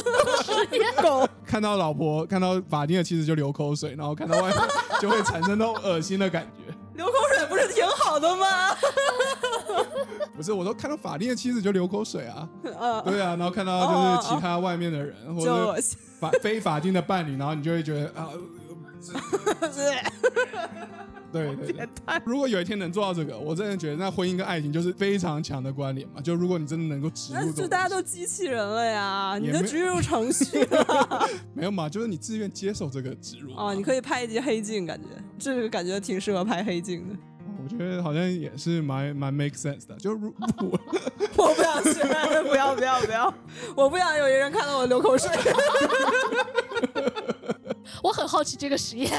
实验狗看到老婆，看到法丁的妻子就流口水，然后看到外面就会产生那种恶心的感觉。流口水不是挺好的吗？<laughs> 不是，我都看到法丁的妻子就流口水啊。对啊，然后看到就是其他外面的人或者法 <laughs> 非法定的伴侣，然后你就会觉得啊。<laughs> 对对，如果有一天能做到这个，我真的觉得那婚姻跟爱情就是非常强的关联嘛。就如果你真的能够植入，就大家都机器人了呀，你的植入程序 <laughs> 了，没有嘛？就是你自愿接受这个植入啊，你可以拍一集黑镜，感觉这个感觉挺适合拍黑镜的。我觉得好像也是蛮蛮 make sense 的。就如我 <laughs> <laughs> 我不想学，不要不要不要，我不想有一个人看到我流口水。<laughs> 我很好奇这个实验。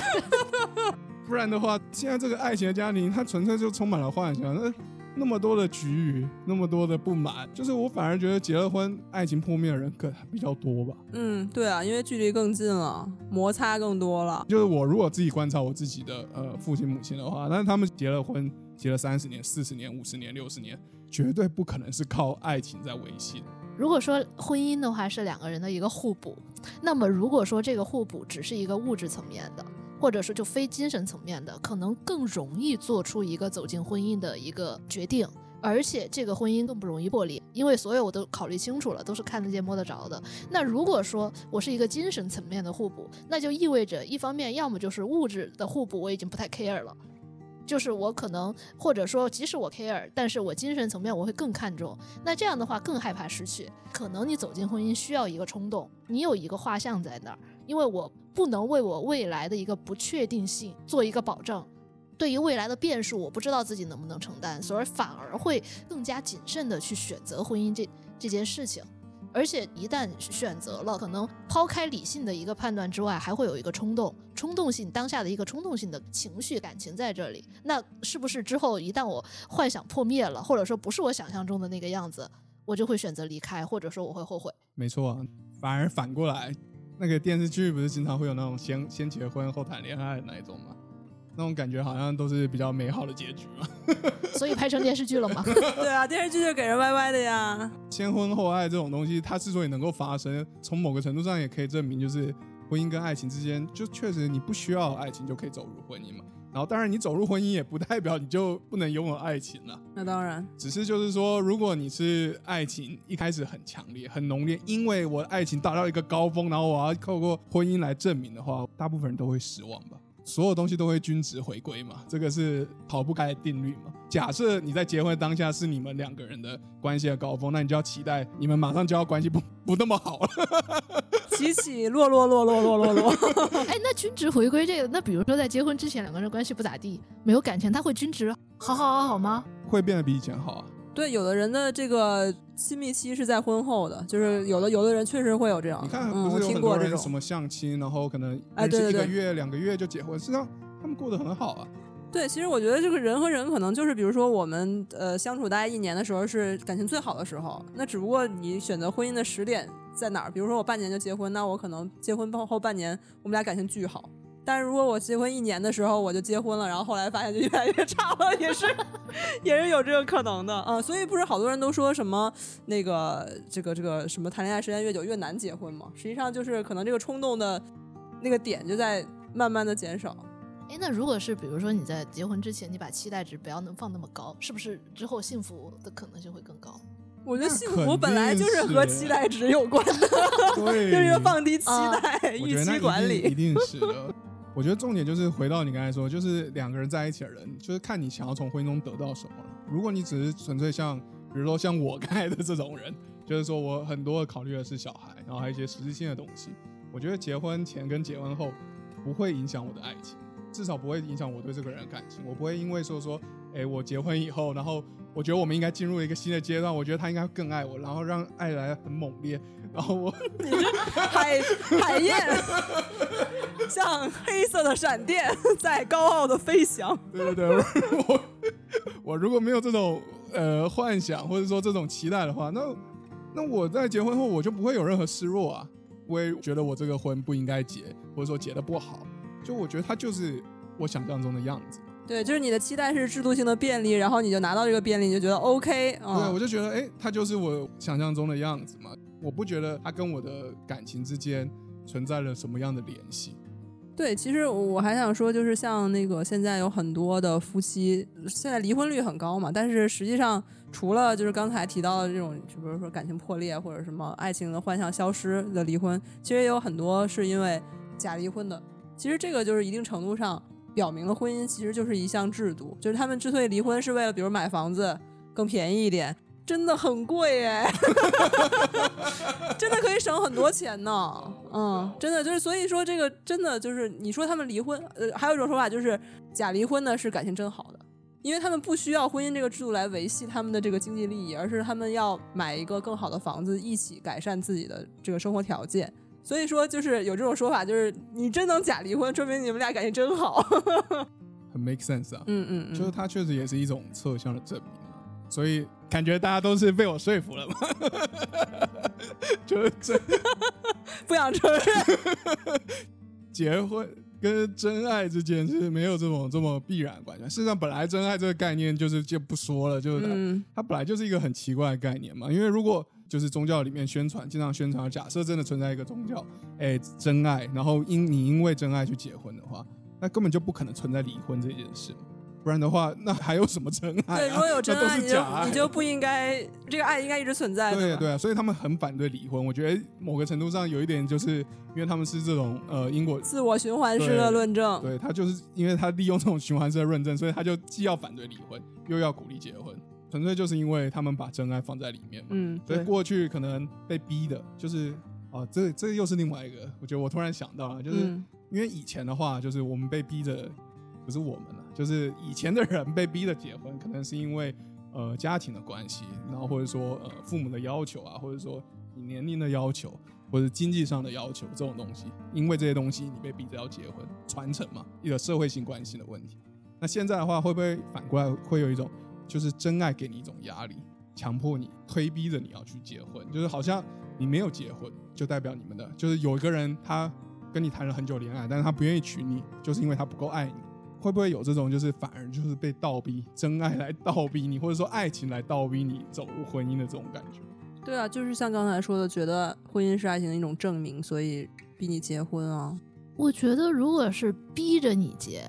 不然的话，现在这个爱情的家庭，它纯粹就充满了幻想。那那么多的局域，那么多的不满，就是我反而觉得结了婚，爱情破灭的人更比较多吧。嗯，对啊，因为距离更近了，摩擦更多了。就是我如果自己观察我自己的呃父亲母亲的话，但是他们结了婚，结了三十年、四十年、五十年、六十年，绝对不可能是靠爱情在维系的。如果说婚姻的话是两个人的一个互补，那么如果说这个互补只是一个物质层面的。或者说就非精神层面的，可能更容易做出一个走进婚姻的一个决定，而且这个婚姻更不容易破裂，因为所有我都考虑清楚了，都是看得见摸得着的。那如果说我是一个精神层面的互补，那就意味着一方面要么就是物质的互补，我已经不太 care 了，就是我可能或者说即使我 care，但是我精神层面我会更看重。那这样的话更害怕失去，可能你走进婚姻需要一个冲动，你有一个画像在那儿，因为我。不能为我未来的一个不确定性做一个保证，对于未来的变数，我不知道自己能不能承担，所以反而会更加谨慎的去选择婚姻这这件事情。而且一旦选择了，可能抛开理性的一个判断之外，还会有一个冲动、冲动性当下的一个冲动性的情绪感情在这里。那是不是之后一旦我幻想破灭了，或者说不是我想象中的那个样子，我就会选择离开，或者说我会后悔？没错，反而反过来。那个电视剧不是经常会有那种先先结婚后谈恋爱的那一种吗？那种感觉好像都是比较美好的结局嘛。<laughs> 所以拍成电视剧了吗？<laughs> 对啊，电视剧就给人歪歪的呀。先婚后爱这种东西，它之所以能够发生，从某个程度上也可以证明，就是婚姻跟爱情之间，就确实你不需要爱情就可以走入婚姻嘛。然后，当然，你走入婚姻也不代表你就不能拥有爱情了。那当然，只是就是说，如果你是爱情一开始很强烈、很浓烈，因为我爱情达到一个高峰，然后我要透过婚姻来证明的话，大部分人都会失望吧。所有东西都会均值回归嘛，这个是逃不开的定律嘛。假设你在结婚当下是你们两个人的关系的高峰，那你就要期待你们马上就要关系不不那么好了，起起落落落落落落落。<laughs> 哎，那均值回归这个，那比如说在结婚之前两个人关系不咋地，没有感情，他会均值好好好好吗？会变得比以前好啊。对，有的人的这个亲密期是在婚后的，就是有的有的人确实会有这样。你看，不是有很多人什么相亲，然后可能哎，对一个月两个月就结婚，实际上他们过得很好啊。对，其实我觉得这个人和人可能就是，比如说我们呃相处大概一年的时候是感情最好的时候，那只不过你选择婚姻的时点在哪儿？比如说我半年就结婚，那我可能结婚后后半年我们俩感情巨好。但是如果我结婚一年的时候我就结婚了，然后后来发现就越来越差了，也是 <laughs> 也是有这个可能的啊。所以不是好多人都说什么那个这个这个什么谈恋爱时间越久越难结婚吗？实际上就是可能这个冲动的那个点就在慢慢的减少。哎，那如果是比如说你在结婚之前你把期待值不要能放那么高，是不是之后幸福的可能性会更高？我觉得幸福本来就是和期待值有关的，<laughs> 就是一个放低期待、预期管理，一定是的。<laughs> 我觉得重点就是回到你刚才说，就是两个人在一起的人，就是看你想要从婚姻中得到什么了。如果你只是纯粹像，比如说像我 <laughs> 刚才的这种人，就是说我很多考虑的是小孩，然后还有一些实质性的东西。我觉得结婚前跟结婚后不会影响我的爱情，至少不会影响我对这个人的感情。我不会因为说说，哎，我结婚以后，然后我觉得我们应该进入一个新的阶段，我觉得他应该更爱我，然后让爱来很猛烈。然后我，<laughs> 你是海海燕，像黑色的闪电在高傲的飞翔。对对对，我我如果没有这种呃幻想或者说这种期待的话，那那我在结婚后我就不会有任何失落啊，我也觉得我这个婚不应该结，或者说结的不好，就我觉得他就是我想象中的样子。对，就是你的期待是制度性的便利，然后你就拿到这个便利，你就觉得 OK。对，我就觉得哎，它就是我想象中的样子嘛。我不觉得他跟我的感情之间存在了什么样的联系。对，其实我还想说，就是像那个现在有很多的夫妻，现在离婚率很高嘛，但是实际上除了就是刚才提到的这种，就比如说感情破裂或者什么爱情的幻象消失的离婚，其实也有很多是因为假离婚的。其实这个就是一定程度上表明了婚姻其实就是一项制度，就是他们之所以离婚是为了比如买房子更便宜一点。真的很贵哎 <laughs> <laughs> 真的可以省很多钱呢。嗯，真的就是，所以说这个真的就是，你说他们离婚，呃，还有一种说法就是假离婚呢是感情真好的，因为他们不需要婚姻这个制度来维系他们的这个经济利益，而是他们要买一个更好的房子，一起改善自己的这个生活条件。所以说就是有这种说法，就是你真能假离婚，说明你们俩感情真好，<laughs> 很 make sense 啊。嗯嗯，就是它确实也是一种侧向的证明。所以感觉大家都是被我说服了嘛，<laughs> 就是真 <laughs> 不想承认。结婚跟真爱之间是没有这种这么必然关系。事实上，本来真爱这个概念就是就不说了，就是它、嗯它本来就是一个很奇怪的概念嘛。因为如果就是宗教里面宣传，经常宣传，假设真的存在一个宗教，哎，真爱，然后因你因为真爱去结婚的话，那根本就不可能存在离婚这件事。不然的话，那还有什么真爱、啊？对，如果有真爱，你就你就不应该，这个爱应该一直存在的。对对啊，所以他们很反对离婚。我觉得某个程度上有一点，就是因为他们是这种呃因果，自我循环式的论证。对他就是因为他利用这种循环式的论证，所以他就既要反对离婚，又要鼓励结婚，纯粹就是因为他们把真爱放在里面嘛。所以过去可能被逼的，就是啊，这这又是另外一个，我觉得我突然想到了，就是嗯因为以前的话，就是我们被逼着，不是我们了，就是以前的人被逼着结婚，可能是因为呃家庭的关系，然后或者说呃父母的要求啊，或者说你年龄的要求，或者经济上的要求这种东西，因为这些东西你被逼着要结婚，传承嘛，一个社会性关系的问题。那现在的话，会不会反过来会有一种，就是真爱给你一种压力，强迫你、推逼着你要去结婚，就是好像你没有结婚，就代表你们的，就是有一个人他跟你谈了很久恋爱，但是他不愿意娶你，就是因为他不够爱你。会不会有这种，就是反而就是被倒逼，真爱来倒逼你，或者说爱情来倒逼你走入婚姻的这种感觉？对啊，就是像刚才说的，觉得婚姻是爱情的一种证明，所以逼你结婚啊。我觉得如果是逼着你结，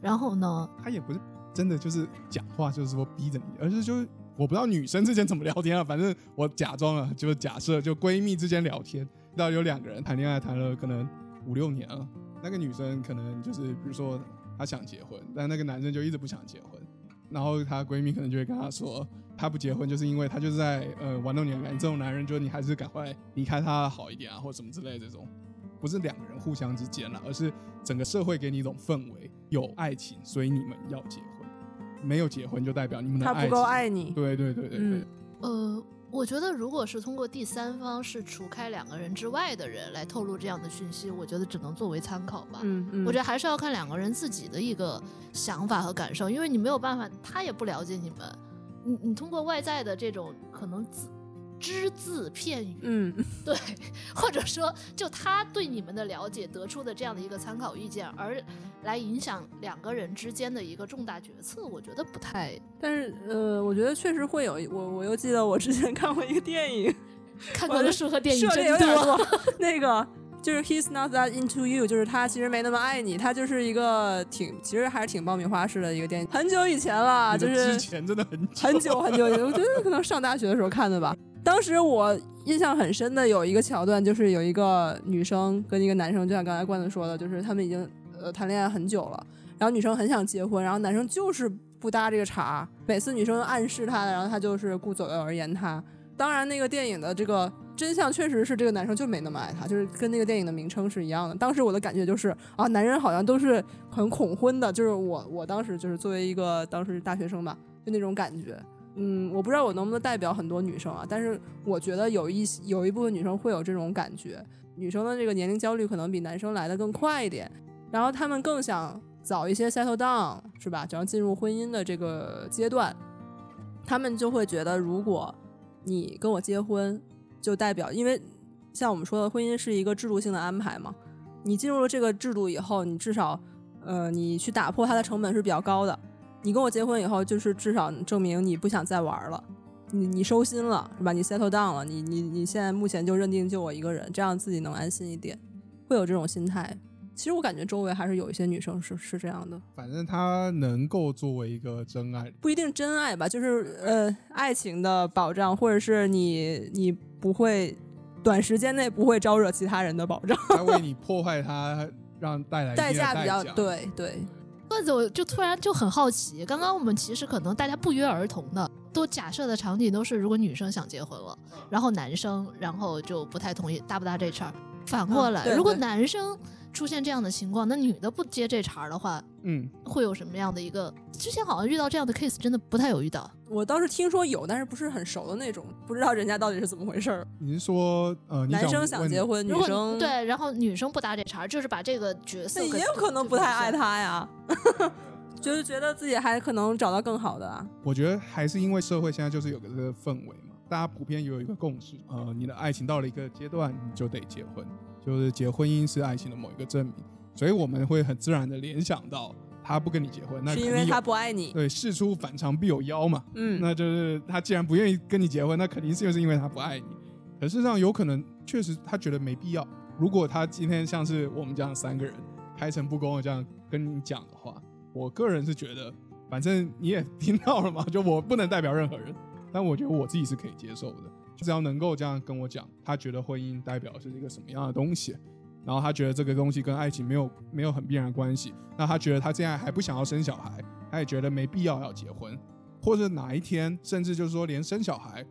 然后呢，他也不是真的就是讲话，就是说逼着你，而是就是我不知道女生之间怎么聊天啊，反正我假装啊，就是假设就闺蜜之间聊天，到有两个人谈恋爱谈了可能五六年了，那个女生可能就是比如说她想结婚，但那个男生就一直不想结婚，然后她闺蜜可能就会跟她说，她不结婚就是因为她就是在呃玩弄你的感情，这种男人就是你还是赶快离开他好一点啊，或什么之类这种。不是两个人互相之间啦，而是整个社会给你一种氛围，有爱情，所以你们要结婚；没有结婚就代表你们的他不够爱情。爱你。对对对对对，嗯呃，我觉得如果是通过第三方是除开两个人之外的人来透露这样的讯息，我觉得只能作为参考吧。嗯嗯，我觉得还是要看两个人自己的一个想法和感受，因为你没有办法，他也不了解你们，你你通过外在的这种可能字只字片语，嗯，<laughs> 对，或者说就他对你们的了解得出的这样的一个参考意见，而来影响两个人之间的一个重大决策，我觉得不太但是呃，我觉得确实会有。我我又记得我之前看过一个电影，<laughs> 看过的书和电影真多。有点多。那个就是 He's not that into you，就是他其实没那么爱你，他就是一个挺其实还是挺爆米花式的一个电影，很久以前了，就你的之是前真的很久很久很久以前，我觉得可能上大学的时候看的吧。当时我印象很深的有一个桥段，就是有一个女生跟一个男生，就像刚才罐子说的，就是他们已经呃谈恋爱很久了，然后女生很想结婚，然后男生就是不搭这个茬，每次女生暗示他，然后他就是顾左右而言他。当然，那个电影的这个真相确实是这个男生就没那么爱她，就是跟那个电影的名称是一样的。当时我的感觉就是啊，男人好像都是很恐婚的，就是我我当时就是作为一个当时大学生吧，就那种感觉。嗯，我不知道我能不能代表很多女生啊，但是我觉得有一有一部分女生会有这种感觉，女生的这个年龄焦虑可能比男生来的更快一点，然后她们更想早一些 settle down，是吧？只要进入婚姻的这个阶段，她们就会觉得，如果你跟我结婚，就代表，因为像我们说的，婚姻是一个制度性的安排嘛，你进入了这个制度以后，你至少，呃，你去打破它的成本是比较高的。你跟我结婚以后，就是至少证明你不想再玩了，你你收心了，是吧？你 settle down 了，你你你现在目前就认定就我一个人，这样自己能安心一点，会有这种心态。其实我感觉周围还是有一些女生是是这样的，反正她能够作为一个真爱，不一定真爱吧，就是呃爱情的保障，或者是你你不会短时间内不会招惹其他人的保障，她为 <laughs> 你破坏他，让带来代价比较价。对对，段子我就突然就很好奇，刚刚我们其实可能大家不约而同的都假设的场景都是，如果女生想结婚了，然后男生然后就不太同意搭不搭这事儿。反过来，嗯如果男生出现这样的情况，那女的不接这茬儿的话，嗯，会有什么样的一个？之前好像遇到这样的 case，真的不太有遇到。我倒是听说有，但是不是很熟的那种，不知道人家到底是怎么回事儿。您说呃，男生想结婚，女生，对，然然后女生不搭这茬儿，就是把这个角色也有可能不太爱他呀。<laughs> 就是觉得自己还可能找到更好的啊。我觉得还是因为社会现在就是有个这个氛围嘛，大家普遍有一个共识，呃，你的爱情到了一个阶段，你就得结婚，就是结婚姻是爱情的某一个证明，所以我们会很自然的联想到他不跟你结婚，那是因为他不爱你。对事出反常必有妖嘛，嗯，那就是他既然不愿意跟你结婚，那肯定是就是因为他不爱你。可事实上有可能确实他觉得没必要。如果他今天像是我们这样三个人开诚布公的这样跟你讲的话，我个人是觉得，反正你也听到了嘛，就我不能代表任何人，但我觉得我自己是可以接受的。只要能够这样跟我讲，他觉得婚姻代表是一个什么样的东西，然后他觉得这个东西跟爱情没有没有很必然关系，那他觉得他现在还不想要生小孩，他也觉得没必要要结婚，或者哪一天甚至就是说连生小孩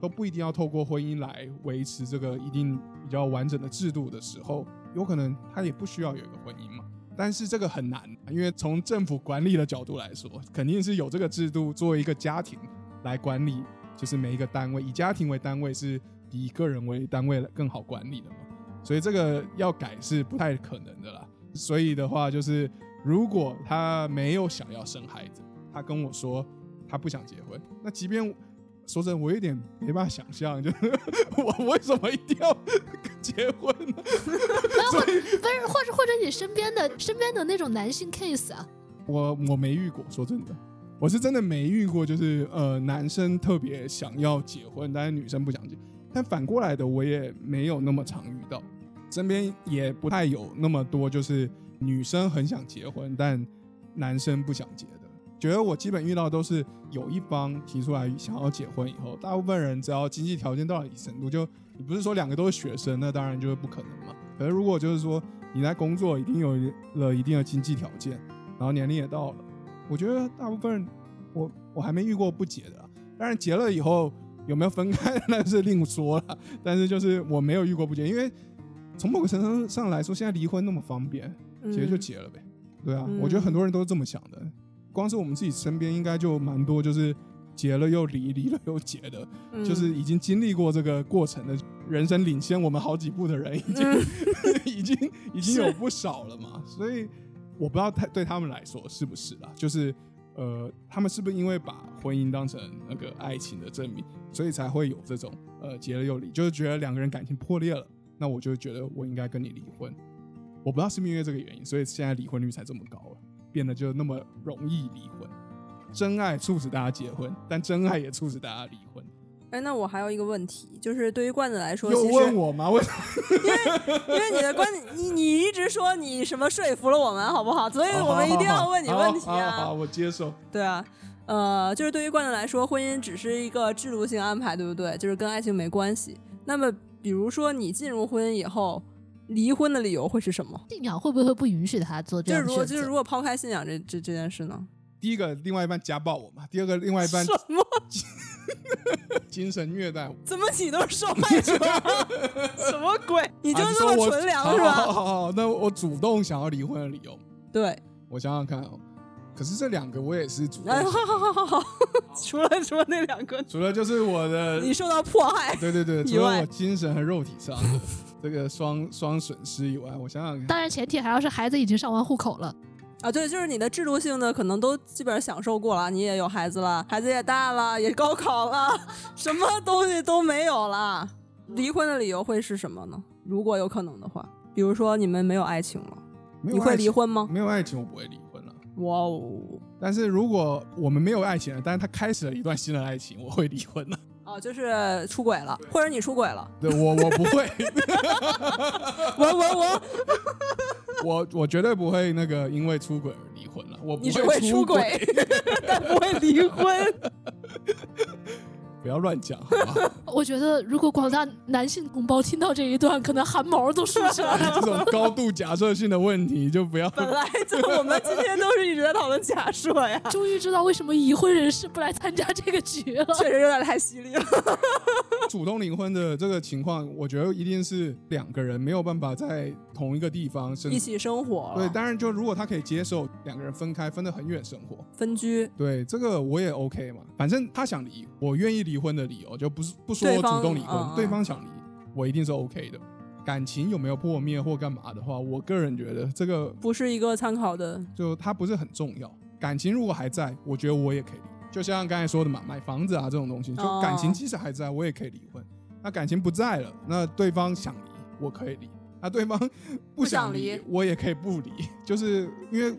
都不一定要透过婚姻来维持这个一定比较完整的制度的时候，有可能他也不需要有一个婚姻嘛。但是这个很难，因为从政府管理的角度来说，肯定是有这个制度作为一个家庭来管理，就是每一个单位以家庭为单位是比以个人为单位更好管理的嘛。所以这个要改是不太可能的啦。所以的话，就是如果他没有想要生孩子，他跟我说他不想结婚，那即便说真的，我有点没办法想象，就是 <laughs> 我为什么一定要 <laughs> 结婚呢？<laughs> 所以不是，或者或者你身边的身边的那种男性 case 啊，我我没遇过，说真的，我是真的没遇过，就是呃男生特别想要结婚，但是女生不想结。但反过来的，我也没有那么常遇到，身边也不太有那么多，就是女生很想结婚，但男生不想结的。觉得我基本遇到都是有一方提出来想要结婚以后，大部分人只要经济条件到了一定程度，就你不是说两个都是学生，那当然就是不可能嘛。可是如果就是说你在工作已经有了一定的经济条件，然后年龄也到了，我觉得大部分我我还没遇过不结的啊，当然结了以后有没有分开 <laughs> 那是另说了，但是就是我没有遇过不结，因为从某个程度上来说，现在离婚那么方便，结就结了呗。对啊，我觉得很多人都是这么想的。光是我们自己身边应该就蛮多，就是结了又离，离了又结的，嗯就是已经经历过这个过程的，人生领先我们好几步的人，<laughs> 已经、已经已经有不少了嘛。所以我不知道他对他们来说是不是啦，就是呃，他们是不是因为把婚姻当成那个爱情的证明，所以才会有这种呃结了又离，就是觉得两个人感情破裂了，那我就觉得我应该跟你离婚。我不知道是不是因为这个原因，所以现在离婚率才这么高了。变得就那么容易离婚。真爱促使大家结婚，但真爱也促使大家离婚。哎，那我还有一个问题，就是对于罐子来说，又其实问我吗？为什么？因为你的观点，你你一直说你什么说服了我们，好不好？所以我们一定要问你问题啊好。我接受。对啊，呃，就是对于罐子来说，婚姻只是一个制度性安排，对不对？就是跟爱情没关系。那么，比如说你进入婚姻以后，离婚的理由会是什么？信仰会不会不允许他做这就是？如果就是如果抛开信仰这这这件事呢？第一个，另外一半家暴我嘛；第二个，另外一半什么？<laughs> 精神虐待我。怎么你都是受害者啊？<laughs> 什么鬼？你就啊这么纯良是吧？好好好，那我主动想要离婚的理由，对，我想想看哦。可是这两个我也是主动哎，好好好好好，<laughs> 除了除了那两个，除了就是我的你受到迫害，对对对，以外除了我精神和肉体上的这个双双损失以外，我想想看，当然前提还要是孩子已经上完户口了。啊，对，就是你的制度性的可能都基本上享受过了，你也有孩子了，孩子也大了，也高考了，<laughs> 什么东西都没有了。离婚的理由会是什么呢？如果有可能的话，比如说你们没有爱情了，你会离婚吗？没有爱情，我不会离婚了。哇哦，但是如果我们没有爱情了，但是他开始了一段新的爱情，我会离婚了。哦，就是出轨了，或者你出轨了，对我，我不会，我 <laughs> 我我，我我绝对不会那个因为出轨而离婚了。我不你只会出出轨，<laughs> 但不会离婚。<laughs> 不要乱讲，好吧？<laughs> 我觉得如果广大男性同胞听到这一段，可能汗毛都竖起来了。这种高度假设性的问题就不要。本来就我们今天都是一直在讨论假设呀，终于知道为什么已婚人士不来参加这个局了。确实有点太犀利了。主动离婚的这个情况，我觉得一定是两个人没有办法在同一个地方生一起生活，对，当然就如果他可以接受两个人分开，分得很远生活，分居，对这个我也 OK 嘛。反正他想离，我愿意离婚的理由就不是不说我主动离婚，对方想离，我一定是 OK 的。感情有没有破灭或干嘛的话，我个人觉得这个不是一个参考的。就它不是很重要。感情如果还在，我觉得我也可以离。就像刚才说的嘛，买房子啊这种东西，就哦感情即使还在，我也可以离婚。那感情不在了，那对方想离，我可以离；那对方 <laughs> 不想离我也可以不离。就是因为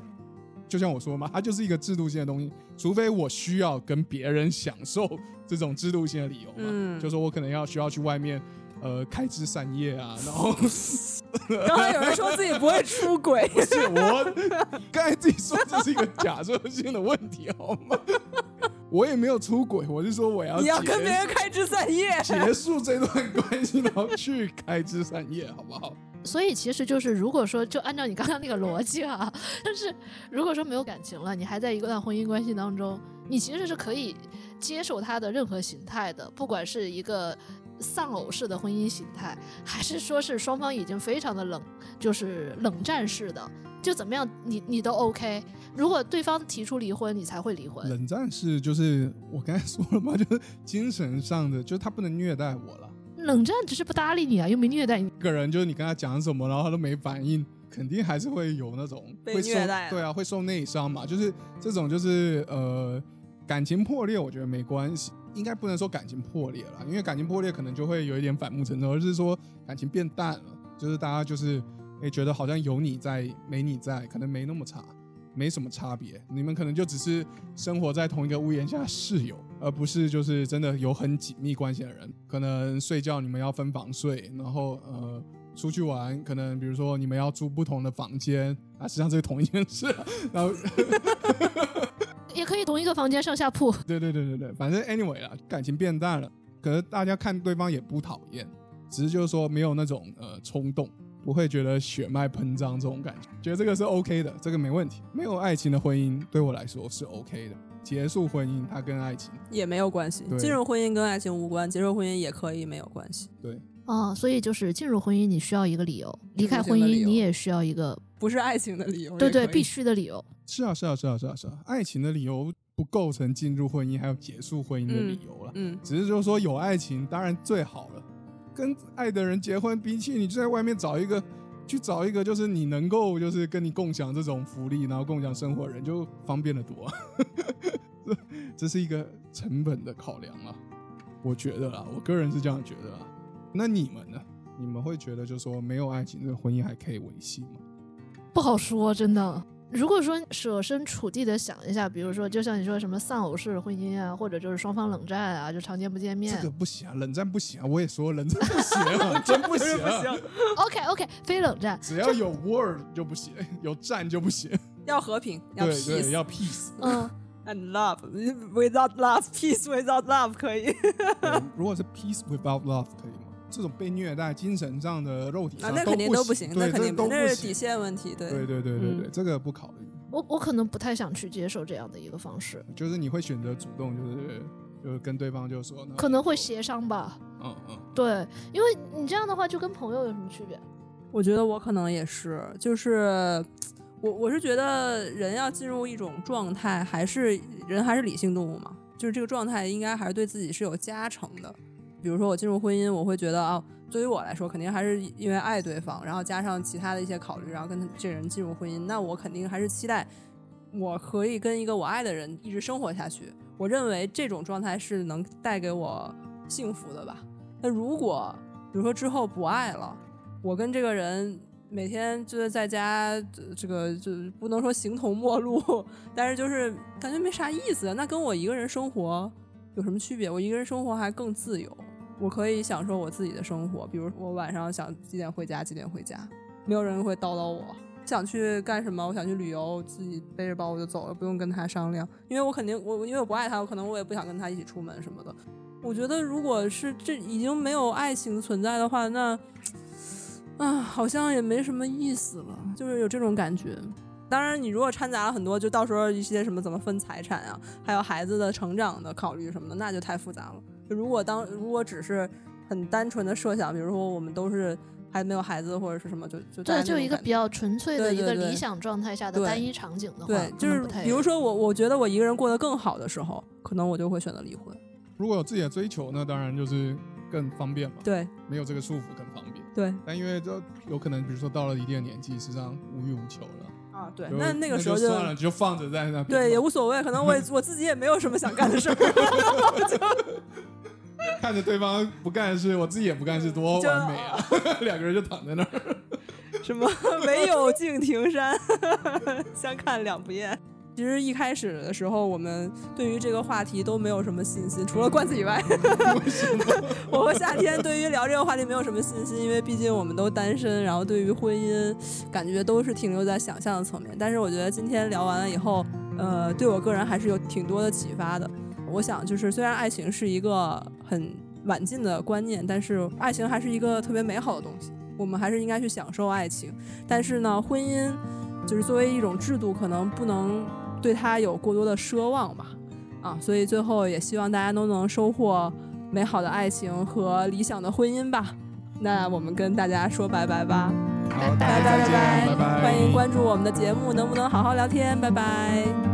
就像我说嘛，它就是一个制度性的东西，除非我需要跟别人享受 <laughs> 这种制度性的理由嘛，嗯就说我可能要需要去外面呃开枝散叶啊，然后 <laughs> 刚才有人说自己不会出轨，不是我刚才自己说这是一个假设性的问题好吗？我也没有出轨，我是说我要你要跟别人开枝散叶。<laughs> 结束这段关系，然后去开枝散叶，好不好？所以其实就是，如果说就按照你刚刚那个逻辑啊，但是如果说没有感情了，你还在一段婚姻关系当中，你其实是可以接受他的任何形态的，不管是一个丧偶式的婚姻形态，还是说是双方已经非常的冷，就是冷战式的，就怎么样你你都 OK。如果对方提出离婚，你才会离婚。冷战式就是我刚才 <laughs> 说了嘛，就是精神上的，就是他不能虐待我了。冷战只是不搭理你啊，又没虐待你。一个人就是你跟他讲什么，然后他都没反应，肯定还是会有那种被会受虐待对啊，会受内伤嘛。就是这种就是呃感情破裂，我觉得没关系，应该不能说感情破裂了，因为感情破裂可能就会有一点反目成仇，而是说感情变淡了，就是大家就是诶觉得好像有你在没你在，可能没那么差。没什么差别，你们可能就只是生活在同一个屋檐下室友，而不是就是真的有很紧密关系的人。可能睡觉你们要分房睡，然后呃出去玩，可能比如说你们要租不同的房间啊，实际上这是同一件事。然后 <laughs> 也可以同一个房间上下铺，对对对对对，反正 anyway 啦，感情变淡了，可是大家看对方也不讨厌，只是就是说没有那种呃冲动，不会觉得血脉喷张这种感觉，觉得这个是 OK 的，这个没问题。没有爱情的婚姻对我来说是 OK 的，结束婚姻它跟爱情也没有关系，对。进入婚姻跟爱情无关，结束婚姻也可以没有关系，对啊，所以就是进入婚姻你需要一个理由，离开婚姻你也需要一个不是爱情的理由。对对必须的理由。是啊是啊是啊是啊是啊，爱情的理由不构成进入婚姻还有结束婚姻的理由了，嗯，只是就是说有爱情当然最好了，跟爱的人结婚，比起你就在外面找一个。去找一个就是你能够就是跟你共享这种福利，然后共享生活的人，就方便的多、<laughs> 啊。这这是一个成本的考量啊，我觉得啊，我个人是这样觉得啦。那你们呢？你们会觉得就是说没有爱情，这个婚姻还可以维系吗？不好说，真的。如果说设身处地的想一下，比如说，就像你说什么丧偶式婚姻啊，或者就是双方冷战啊，就常见不见面。这个不行啊，冷战不行啊，我也说冷战不行啊，<laughs> 真不行、<laughs> 啊，OK OK，非冷战。只要有 word 就不行，有战就不行。<laughs> 要和平，要对 peace 对，要 peace。嗯，and love without love, peace without love 可以对如果是 peace without love 可以吗？这种被虐待、精神上的、肉体啊，上那肯定都都不行，那对，肯定都不那是底。线问题，对对对对对对，嗯这个不考虑。我我可能不太想去接受这样的一个方式，就是你会选择主动，就是就是跟对方就说，那可能会协商吧。嗯嗯，对，因为你这样的话就跟朋友有什么区别？我觉得我可能也是，就是我我是觉得人要进入一种状态，还是人还是理性动物嘛，就是这个状态应该还是对自己是有加成的。比如说我进入婚姻，我会觉得啊，对于我来说，肯定还是因为爱对方，然后加上其他的一些考虑，然后跟这人进入婚姻，那我肯定还是期待我可以跟一个我爱的人一直生活下去。我认为这种状态是能带给我幸福的吧。那如果比如说之后不爱了，我跟这个人每天就是在家，这个就不能说形同陌路，<laughs> 但是就是感觉没啥意思。那跟我一个人生活有什么区别？我一个人生活还更自由，我可以享受我自己的生活。比如我晚上想几点回家，几点回家，没有人会叨叨我。想去干什么？我想去旅游，自己背着包我就走了，不用跟他商量，因为我肯定我因为我不爱他，我可能我也不想跟他一起出门什么的。我觉得如果是这已经没有爱情存在的话，那啊好像也没什么意思了，就是有这种感觉。当然，你如果掺杂了很多，就到时候一些什么怎么分财产啊，还有孩子的成长的考虑什么的，那就太复杂了。就如果当如果只是很单纯的设想，比如说我们都是还没有孩子或者是什么，就就大对，就一个比较纯粹的一个理想状态下的单一场景的话，对，就是比如说我我觉得我一个人过得更好的时候，可能我就会选择离婚。如果有自己的追求，那当然就是更方便嘛，对没有这个束缚更方便。对但因为这有可能，比如说到了一定的年纪，实际上无欲无求了，啊，啊，对，那那个时候就就算了，就放着在那边。对也无所谓，可能我 <laughs> 我自己也没有什么想干的事儿，<laughs> 看着对方不干事，我自己也不干事，多完美啊！<laughs> 两个人就躺在那儿。<laughs> 什么 <laughs> 唯有敬亭山，相看两不厌。其实一开始的时候，我们对于这个话题都没有什么信心，除了罐子以外？我和夏天对于聊这个话题没有什么信心，因为毕竟我们都单身，然后对于婚姻感觉都是停留在想象的层面。但是我觉得今天聊完了以后，呃，对我个人还是有挺多的启发的。我想就是虽然爱情是一个很晚近的观念，但是爱情还是一个特别美好的东西，我们还是应该去享受爱情。但是呢，婚姻就是作为一种制度，可能不能对它有过多的奢望吧。啊，所以最后也希望大家都能收获美好的爱情和理想的婚姻吧。那我们跟大家说拜拜吧，拜，拜拜拜拜拜，欢迎关注我们的节目，能不能好好聊天？拜拜。